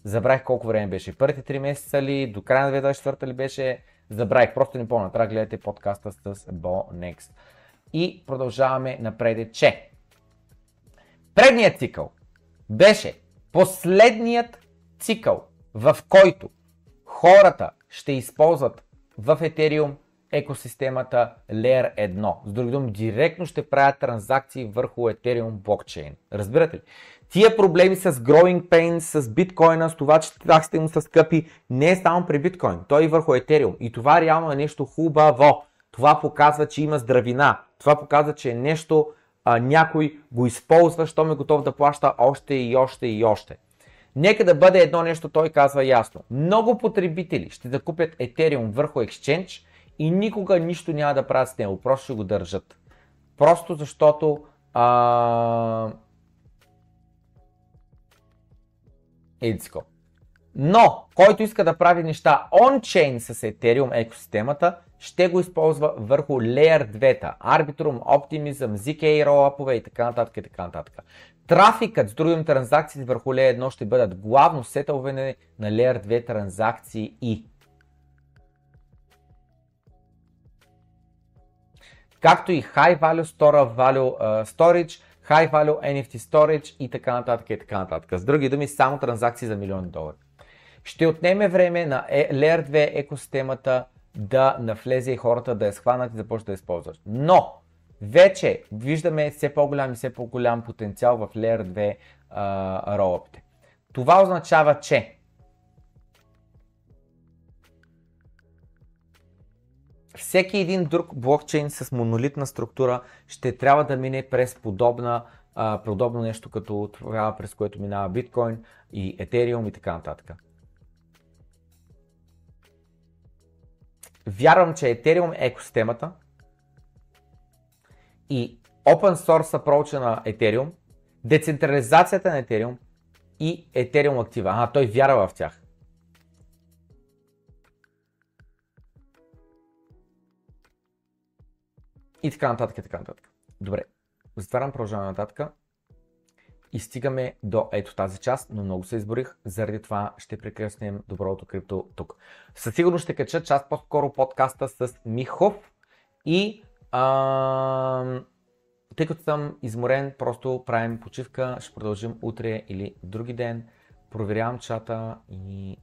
Забравих колко време беше. Първите 3 месеца ли, до края на 2024 ли беше, забравих. Просто не помня. Трябва да гледате подкаста с Bonext. И продължаваме напред, че предният цикъл беше последният цикъл, в който хората ще използват в Ethereum екосистемата Layer 1. С други думи, директно ще правят транзакции върху Ethereum блокчейн. Разбирате ли? Тия проблеми с Growing Pains, с биткоина, с това, че таксите му са скъпи, не е само при биткоин, той и върху Ethereum. И това реално е нещо хубаво. Това показва, че има здравина. Това показва, че е нещо, а, някой го използва, що е готов да плаща още и още и още. Нека да бъде едно нещо, той казва ясно. Много потребители ще закупят Ethereum върху Exchange и никога нищо няма да правят с него, просто ще го държат. Просто защото а... Едиско. Но, който иска да прави неща on-chain с Ethereum екосистемата, ще го използва върху Layer 2, Arbitrum, Optimism, ZK ролапове и така нататък и така нататък. Трафикът с другим транзакции върху Layer 1 ще бъдат главно сетълване на Layer 2 транзакции и както и High Value Store Value Storage, High Value NFT Storage и така нататък и така нататък. С други думи, само транзакции за милиони долари. Ще отнеме време на e- Layer 2 екосистемата да навлезе и хората да я схванат и да я използват. Но, вече виждаме все по-голям и все по-голям потенциал в Layer 2 а, ролъпите. Това означава, че всеки един друг блокчейн с монолитна структура ще трябва да мине през подобна, а, подобно нещо като това, през което минава биткоин и етериум и така нататък. Вярвам, че Ethereum е екосистемата и open source approach на Ethereum, децентрализацията на Ethereum и Ethereum актива. А, той вярва в тях. И така нататък, и така нататък. Добре, затварям, продължаваме нататък. И стигаме до ето тази част, но много се изборих, заради това ще прекръснем доброто крипто тук. Със сигурност ще кача част по-скоро подкаста с Михов и а, тъй като съм изморен, просто правим почивка, ще продължим утре или други ден, проверявам чата и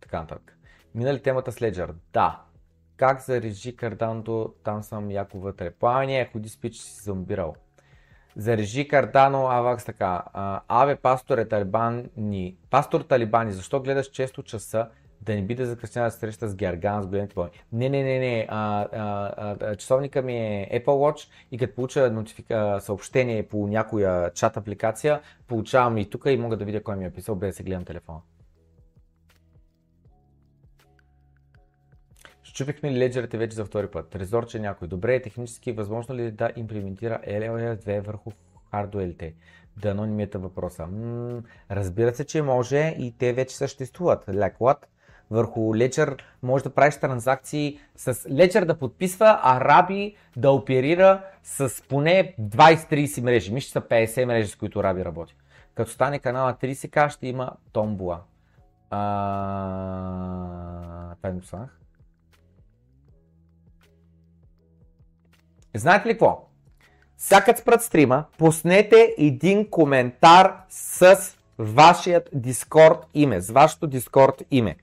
така нататък. Минали темата с Ledger? Да. Как зарежи карданто, там съм яко вътре. Плавание, ходи спич си зомбирал. Зарежи Кардано Авакс така. Аве, пасторе талибани. Пастор талибани, защо гледаш често часа да не би да закъсня да среща с Герган с големите бой. Не, не, не, не. А, а, а, часовника ми е Apple Watch и като получа нотифика, съобщение по някоя чат апликация, получавам и тук и мога да видя кой ми е писал, без да се гледам телефона. Щупихме леджерите вече за втори път? Трезорче някой. Добре, е технически възможно ли да имплементира LLS2 върху hardware Да анонимията въпроса. М- разбира се, че може и те вече съществуват. Like what? Върху Ledger може да правиш транзакции с Ledger да подписва, а Раби да оперира с поне 20-30 мрежи. Мисля, са 50 мрежи, с които Раби работи. Като стане канала 30к, ще има томбула. А... Това не Знаете ли какво? Всякът спрат стрима, пуснете един коментар с вашият Discord име, с вашето Discord име.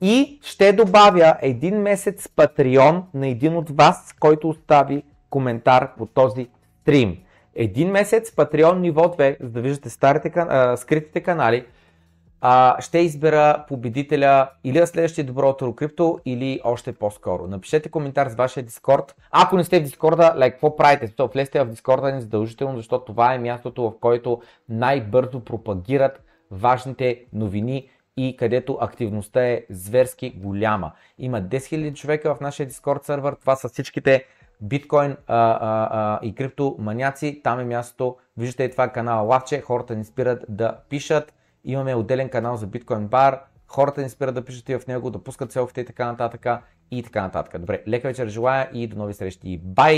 И ще добавя един месец Patreon на един от вас, който остави коментар по този стрим. Един месец Patreon ниво 2, за да виждате старите, скритите канали, а, ще избера победителя или на следващия добро утро крипто, или още по-скоро. Напишете коментар с вашия Дискорд. Ако не сте в Дискорда, like, какво правите? То, влезте в Дискорда ни задължително, защото това е мястото, в което най-бързо пропагират важните новини и където активността е зверски голяма. Има 10 000 човека в нашия Discord сервер, това са всичките биткоин а, а, а, и крипто маняци, там е мястото. Виждате това е канала Лавче, хората ни спират да пишат Имаме отделен канал за биткоин бар. Хората ни спират да пишат и в него, да пускат селфите и така нататък. И така нататък. Добре, лека вечер желая и до нови срещи. Бай!